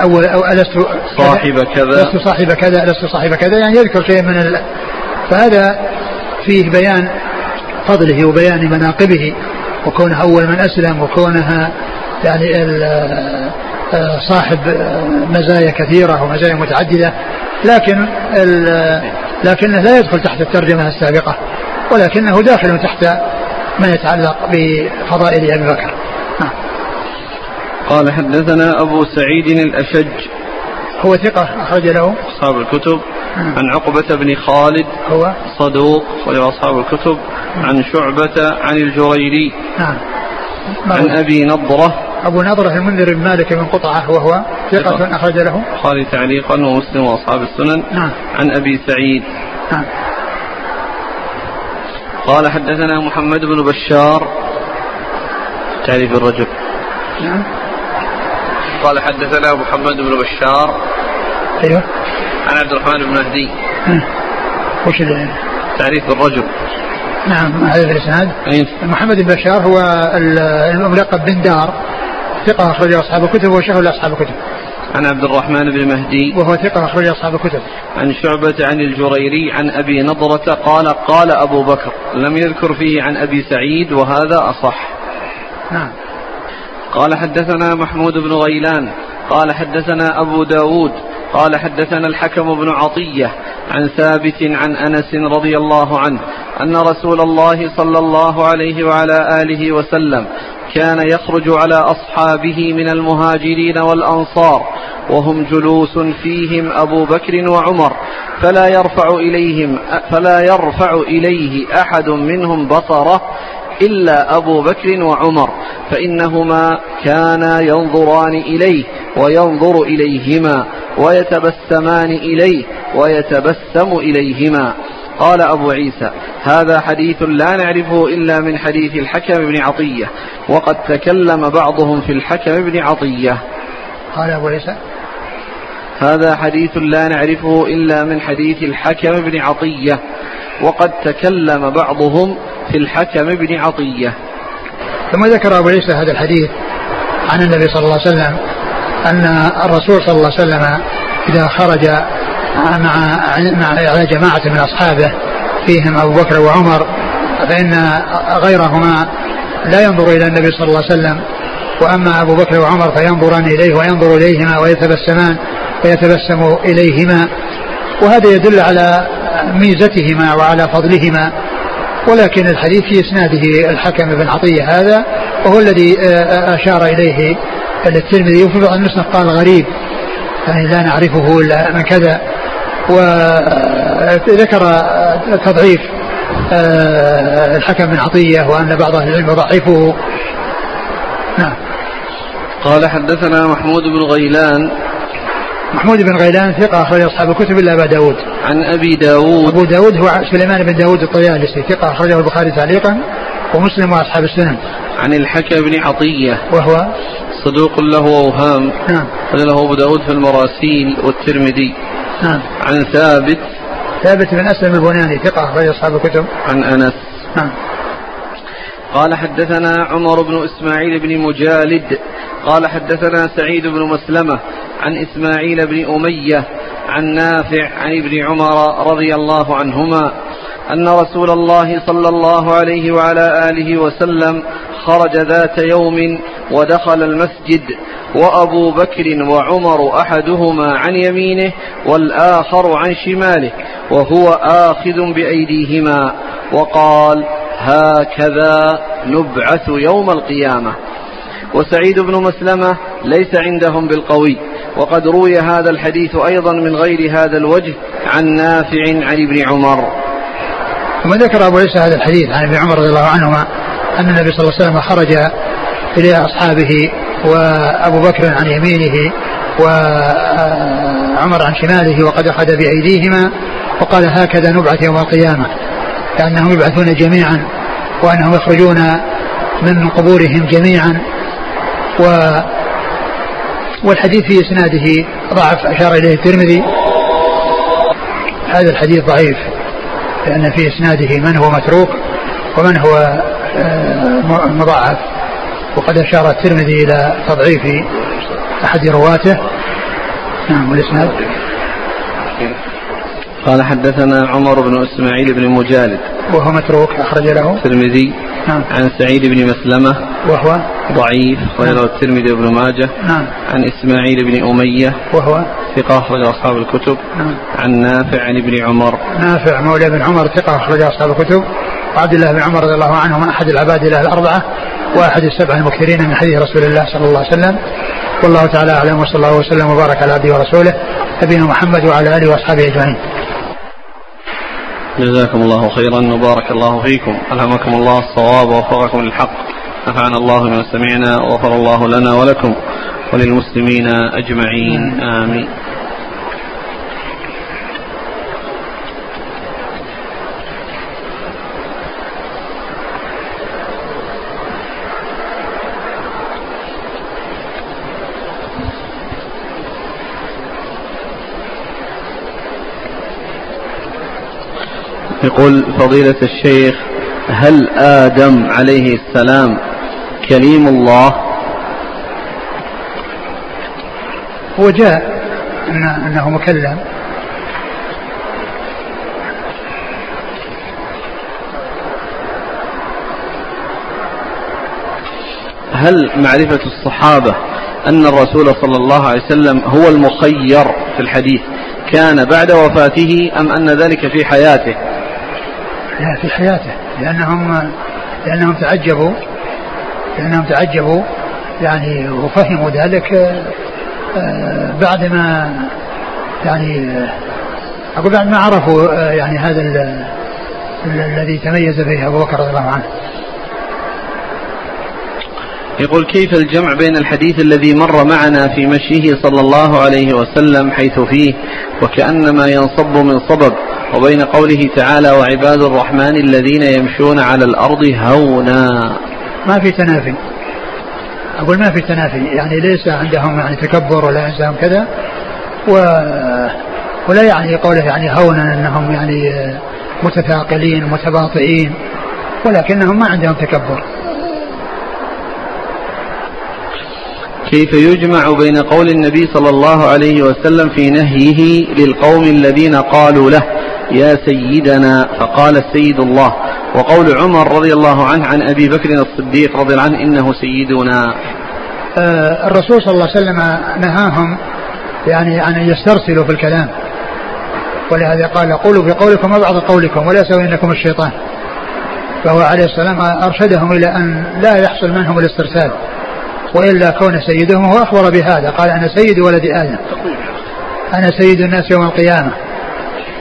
أول أو ألست صاحب كذا. لست صاحب كذا لست صاحب كذا. يعني يذكر شيء من ال... فهذا فيه بيان فضله وبيان مناقبه وكونه أول من أسلم وكونها يعني صاحب مزايا كثيرة ومزايا متعددة. لكن لكنه لا يدخل تحت الترجمة السابقة ولكنه داخل تحت ما يتعلق بفضائل أبي بكر. قال حدثنا أبو سعيد الأشج. هو ثقة أخرج له. أصحاب الكتب. عن عقبة بن خالد. هو؟ صدوق. أخرج أصحاب الكتب. عن شعبة عن الجريري. نعم. عن أبي نضرة. أبو نضرة المنذر بن مالك بن قطعة وهو ثقة. أخرج له. البخاري تعليقا ومسلم وأصحاب السنن. نعم. عن أبي سعيد. نعم. قال حدثنا محمد بن بشار. تعريف الرجل. نعم. قال حدثنا محمد بن بشار. أيوه. عن عبد الرحمن بن مهدي. وش اللي تعريف الرجل. نعم هذا في الإسناد. محمد بن بشار هو الملقب بن دار ثقة أخرجه أصحاب الكتب وشهر لأصحاب الكتب. عن عبد الرحمن بن مهدي. وهو ثقة أخرجه أصحاب الكتب. عن شعبة عن الجريري عن أبي نضرة قال قال أبو بكر لم يذكر فيه عن أبي سعيد وهذا أصح. نعم. قال حدثنا محمود بن غيلان قال حدثنا أبو داود قال حدثنا الحكم بن عطية عن ثابت عن أنس رضي الله عنه أن رسول الله صلى الله عليه وعلى آله وسلم كان يخرج على أصحابه من المهاجرين والأنصار وهم جلوس فيهم أبو بكر وعمر فلا يرفع إليهم فلا يرفع إليه أحد منهم بصره إلا أبو بكر وعمر فإنهما كانا ينظران إليه وينظر إليهما ويتبسمان إليه ويتبسم إليهما. قال أبو عيسى هذا حديث لا نعرفه إلا من حديث الحكم بن عطية وقد تكلم بعضهم في الحكم بن عطية. قال أبو عيسى هذا حديث لا نعرفه إلا من حديث الحكم بن عطية وقد تكلم بعضهم في الحكم بن عطية. ثم ذكر أبو عيسى هذا الحديث عن النبي صلى الله عليه وسلم أن الرسول صلى الله عليه وسلم إذا خرج مع مع جماعة من أصحابه فيهم أبو بكر وعمر فإن غيرهما لا ينظر إلى النبي صلى الله عليه وسلم. وأما أبو بكر وعمر فينظران إليه وينظر إليهما ويتبسمان ويتبسم إليهما. وهذا يدل على ميزتهما وعلى فضلهما. ولكن الحديث في إسناده الحكم بن عطية هذا وهو الذي أشار إليه الترمذي وفي بعض النسخ قال غريب يعني لا نعرفه إلا من كذا. وذكر تضعيف الحكم بن عطية وأن بعض أهل العلم يضعفه. نعم. قال حدثنا محمود بن غيلان محمود بن غيلان ثقة أخرج أصحاب الكتب إلا أبا داود. عن أبي داود. أبو داود هو سليمان بن داود الطيالسي ثقة أخرجه البخاري تعليقا ومسلم وأصحاب السنن. عن الحكم بن عطية. وهو؟ صدوق له أوهام نعم. له أبو داود في المراسيل والترمذي. نعم. عن ثابت. ثابت بن أسلم البناني ثقة أخرج أصحاب الكتب. عن أنس. نعم. قال حدثنا عمر بن إسماعيل بن مجالد. قال حدثنا سعيد بن مسلمة عن إسماعيل بن أمية عن نافع عن ابن عمر رضي الله عنهما أن رسول الله صلى الله عليه وعلى آله وسلم خرج ذات يوم ودخل المسجد وأبو بكر وعمر أحدهما عن يمينه والآخر عن شماله وهو آخذ بأيديهما وقال هكذا نبعث يوم القيامة. وسعيد بن مسلمة ليس عندهم بالقوي. وقد روي هذا الحديث أيضا من غير هذا الوجه عن نافع عن ابن عمر. ثم ذكر أبو عيسى هذا الحديث عن ابن عمر رضي الله عنهما أن النبي صلى الله عليه وسلم خرج إلى أصحابه وأبو بكر عن يمينه وعمر عن شماله وقد أخذ بأيديهما وقال هكذا نبعث يوم القيامة. كأنهم يبعثون جميعا وأنهم يخرجون من قبورهم جميعا و والحديث في إسناده ضعف أشار إليه الترمذي. هذا الحديث ضعيف لأن في إسناده من هو متروك ومن هو آه، مضاعف. وقد أشار الترمذي إلى تضعيف أحد رواته. نعم والإسناد. قال حدثنا عمر بن إسماعيل بن مجالد. وهو متروك أخرج له. الترمذي نعم. عن سعيد بن مسلمة. وهو؟ ضعيف وله نعم. الترمذي بن ماجه. نعم. عن إسماعيل بن أمية. وهو؟ ثقة أخرج أصحاب الكتب. نعم. عن نافع عن ابن عمر. نافع مولى بن عمر ثقة أخرج أصحاب الكتب. وعبد الله بن عمر رضي الله عنه من أحد العباد الله الأربعة. وأحد السبعة المكثرين من حديث رسول الله صلى الله عليه وسلم. والله تعالى أعلم وصلى الله وسلم وبارك على عبده ورسوله نبينا محمد وعلى آله وأصحابه أجمعين. جزاكم الله خيرا وبارك الله فيكم. ألهمكم الله الصواب ووفقكم للحق. نفعنا الله بما سمعنا وغفر الله لنا ولكم وللمسلمين أجمعين. آمين. يقول فضيلة الشيخ هل آدم عليه السلام كليم الله؟ هو جاء أنه مكلم. هل معرفة الصحابة أن الرسول صلى الله عليه وسلم هو المخير في الحديث؟ كان بعد وفاته أم أن ذلك في حياته؟ في حياته. لأنهم لأنهم تعجبوا لأنهم تعجبوا يعني وفهموا ذلك آه، بعد ما يعني أقول بعد ما عرفوا آه، يعني هذا الذي تميز به أبو بكر رضي الله عنه. يقول كيف الجمع بين الحديث الذي مر معنا في مشيه صلى الله عليه وسلم حيث فيه وكأنما ينصب من صبب وبين قوله تعالى وعباد الرحمن الذين يمشون على الأرض هونا. ما في تنافي. أقول ما في تنافي. يعني ليس عندهم يعني تكبر ولا عندهم كذا. و ولا يعني قوله يعني هونا أنهم يعني متثاقلين متباطئين ولكنهم ما عندهم تكبر. كيف يجمع بين قول النبي صلى الله عليه وسلم في نهيه للقوم الذين قالوا له يا سيدنا فقال السيد الله. وقول عمر رضي الله عنه عن أبي بكر الصديق رضي الله عنه إنه سيدنا. آه الرسول صلى الله عليه وسلم نهاهم يعني أن يسترسلوا في الكلام. ولهذا قال قولوا بقولكم وبعض قولكم ولا إنكم الشيطان. فهو عليه السلام أرشدهم إلى أن لا يحصل منهم الاسترسال. وإلا كون سيدهم هو أخبر بهذا. قال أنا سيد ولد آدم. أنا سيد الناس يوم القيامة.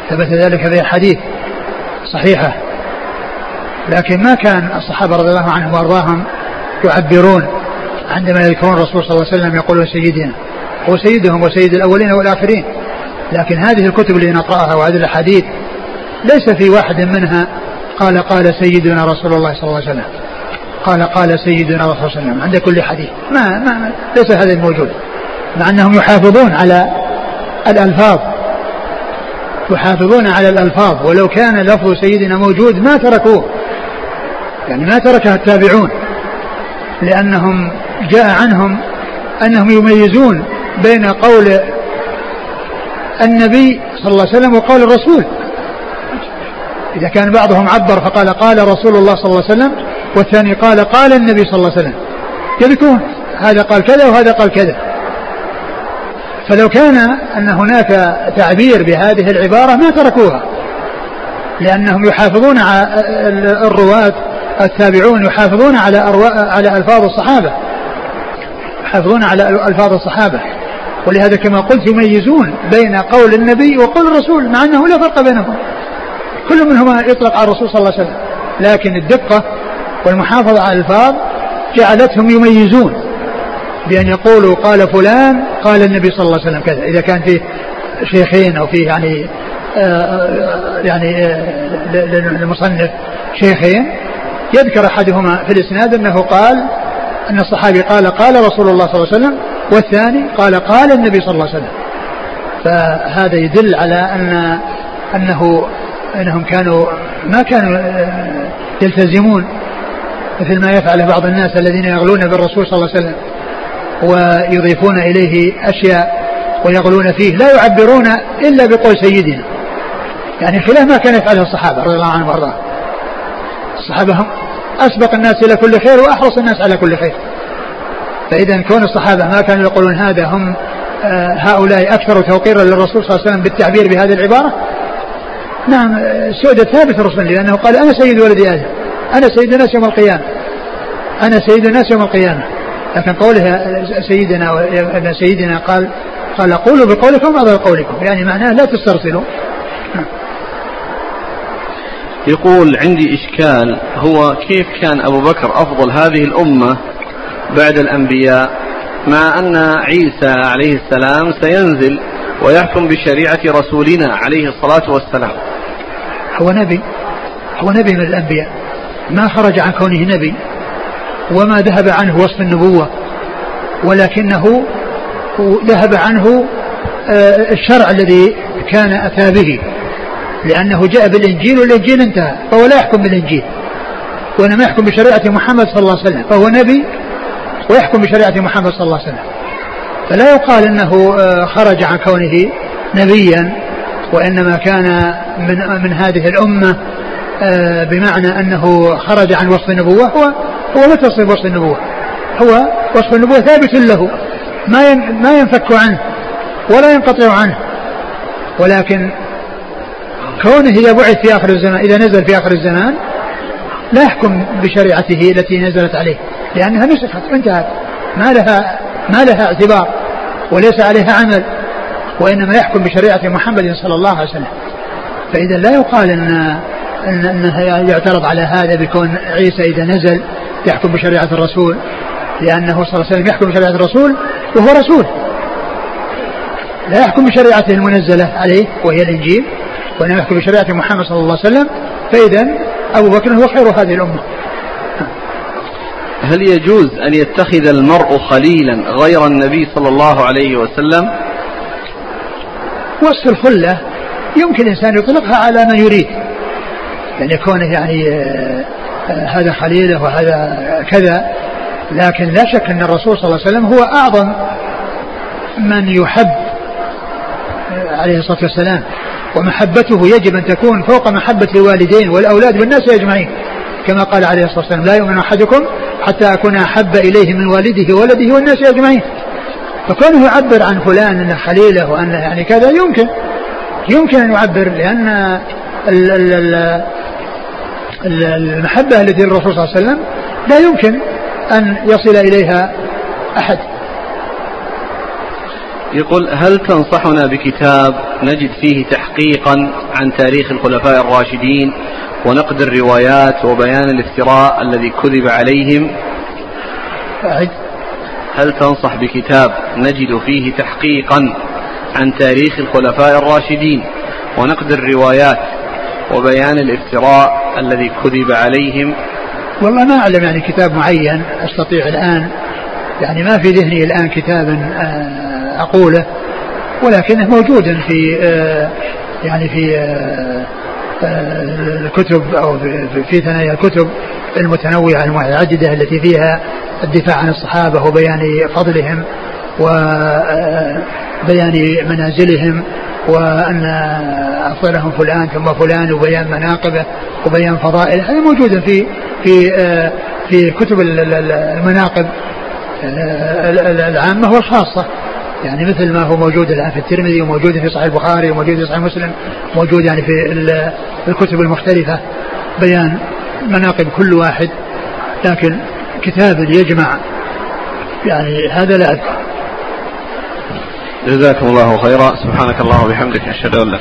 ثبت ذلك في حديث صحيحة. لكن ما كان الصحابة رضي الله عنهم وأرضاهم يعبرون عندما يذكرون الرسول صلى الله عليه وسلم يقولون سيدنا هو سيدهم وسيد الأولين والآخرين. لكن هذه الكتب اللي نقرأها وهذه الأحاديث ليس في واحد منها قال قال سيدنا رسول الله صلى الله عليه وسلم. قال قال سيدنا صلى الله عليه وسلم عند كل حديث. ما, ما, ليس هذا الموجود. مع أنهم يحافظون على الألفاظ. يحافظون على الألفاظ. ولو كان لفظ سيدنا موجود ما تركوه. يعني ما تركها التابعون. لأنهم جاء عنهم أنهم يميزون بين قول النبي صلى الله عليه وسلم وقول الرسول. إذا كان بعضهم عبر فقال قال رسول الله صلى الله عليه وسلم والثاني قال قال النبي صلى الله عليه وسلم يذكرون هذا قال كذا وهذا قال كذا. فلو كان أن هناك تعبير بهذه العبارة ما تركوها لأنهم يحافظون على الرواة التابعون يحافظون على على ألفاظ الصحابة. يحافظون على ألفاظ الصحابة. ولهذا كما قلت يميزون بين قول النبي وقول الرسول مع أنه لا فرق بينهم. كل منهما يطلق على الرسول صلى الله عليه وسلم. لكن الدقة والمحافظة على الألفاظ جعلتهم يميزون بأن يقولوا قال فلان قال النبي صلى الله عليه وسلم كذا. إذا كان فيه شيخين أو فيه يعني آه، آه، يعني آه، للمصنف شيخين يذكر أحدهما في الإسناد أنه قال أن الصحابي قال قال رسول الله صلى الله عليه وسلم والثاني قال قال النبي صلى الله عليه وسلم. فهذا يدل على أن أنه أنهم كانوا ما كانوا يلتزمون مثل ما يفعل بعض الناس الذين يغلون بالرسول صلى الله عليه وسلم ويضيفون إليه أشياء ويغلون فيه لا يعبرون إلا بقول سيدنا. يعني خلاف ما كان يفعله الصحابة رضي الله عنهم وأرضاهم. الصحابة هم أسبق الناس إلى كل خير وأحرص الناس على كل خير. فإذا كون الصحابة ما كانوا يقولون هذا هم آه، هؤلاء أكثر توقيرا للرسول صلى الله عليه وسلم بالتعبير بهذه العبارة؟ نعم السؤدة ثابت الرسول لأنه قال أنا سيد ولد آدم. أنا سيد الناس يوم القيامة. أنا سيد الناس يوم القيامة. لكن قوله سيدنا سيدنا قال قال قولوا بقولكم بعض قولكم يعني معناه لا تسترسلوا. يقول عندي إشكال هو كيف كان أبو بكر أفضل هذه الأمة بعد الأنبياء مع أن عيسى عليه السلام سينزل ويحكم بشريعة رسولنا عليه الصلاة والسلام. هو نبي. هو نبي من الأنبياء. ما خرج عن كونه نبي وما ذهب عنه وصف النبوة ولكنه ذهب عنه آه، الشرع الذي كان أتى به لأنه جاء بالإنجيل والإنجيل انتهى فهو لا يحكم بالإنجيل وإنما يحكم بشريعة محمد صلى الله عليه وسلم فهو نبي ويحكم بشريعة محمد صلى الله عليه وسلم. فلا يقال أنه آه، خرج عن كونه نبيا وإنما كان من من هذه الأمة بمعنى أنه خرج عن وصف النبوة هو هو متصل بوصف النبوة. هو وصف النبوة ثابت له. ما ما ينفك عنه ولا ينقطع عنه. ولكن كونه إذا بعث في آخر الزمان إذا نزل في آخر الزمان لا يحكم بشريعته التي نزلت عليه. لأنها نسخت وانتهت ما لها ما لها اعتبار وليس عليها عمل وإنما يحكم بشريعة محمد صلى الله عليه وسلم. فإذا لا يقال أن أنه يعترض على هذا بكون عيسى إذا نزل يحكم بشريعة الرسول. لأنه صلى الله عليه وسلم يحكم بشريعة الرسول وهو رسول. لا يحكم بشريعته المنزلة عليه وهي الإنجيل وإنما يحكم بشريعة محمد صلى الله عليه وسلم. فإذا أبو بكر هو خير هذه الأمة. هل يجوز أن يتخذ المرء خليلا غير النبي صلى الله عليه وسلم؟ وصف الخلة يمكن الإنسان يطلقها على من يريد. يعني كونه يعني آه، آه، هذا خليله وهذا كذا لكن لا شك أن الرسول صلى الله عليه وسلم هو أعظم من يحب آه، عليه الصلاة والسلام. ومحبته يجب أن تكون فوق محبة الوالدين والأولاد والناس أجمعين. كما قال عليه الصلاة والسلام لا يؤمن أحدكم حتى أكون أحب إليه من والده وولده والناس أجمعين. فكونه يعبر عن فلان أنه خليله وأنه يعني كذا يمكن يمكن أن يعبر لأن المحبة التي للرسول صلى الله عليه وسلم لا يمكن أن يصل إليها أحد. يقول هل تنصحنا بكتاب نجد فيه تحقيقا عن تاريخ الخلفاء الراشدين ونقد الروايات وبيان الافتراء الذي كذب عليهم؟ أعد. هل تنصح بكتاب نجد فيه تحقيقا عن تاريخ الخلفاء الراشدين ونقد الروايات وبيان الافتراء الذي كذب عليهم؟ والله ما أعلم يعني كتاب معين أستطيع الآن يعني ما في ذهني الآن كتابا آه، أقوله ولكنه موجود في آه، يعني في آه، الكتب أو في ثنايا الكتب المتنوعة المتعددة التي فيها الدفاع عن الصحابة وبيان فضلهم وبيان منازلهم وأن أفضلهم فلان ثم فلان وبيان مناقبه وبيان فضائله. هذا موجود في في في كتب المناقب العامة والخاصة. يعني مثل ما هو موجود الآن في الترمذي وموجود في صحيح البخاري وموجود في صحيح مسلم موجود يعني في الكتب المختلفة. بيان مناقب كل واحد لكن كتاب يجمع. يعني هذا لا أذكر جزاكم الله خيرا. سبحانك الله وبحمدك أشهد أن لا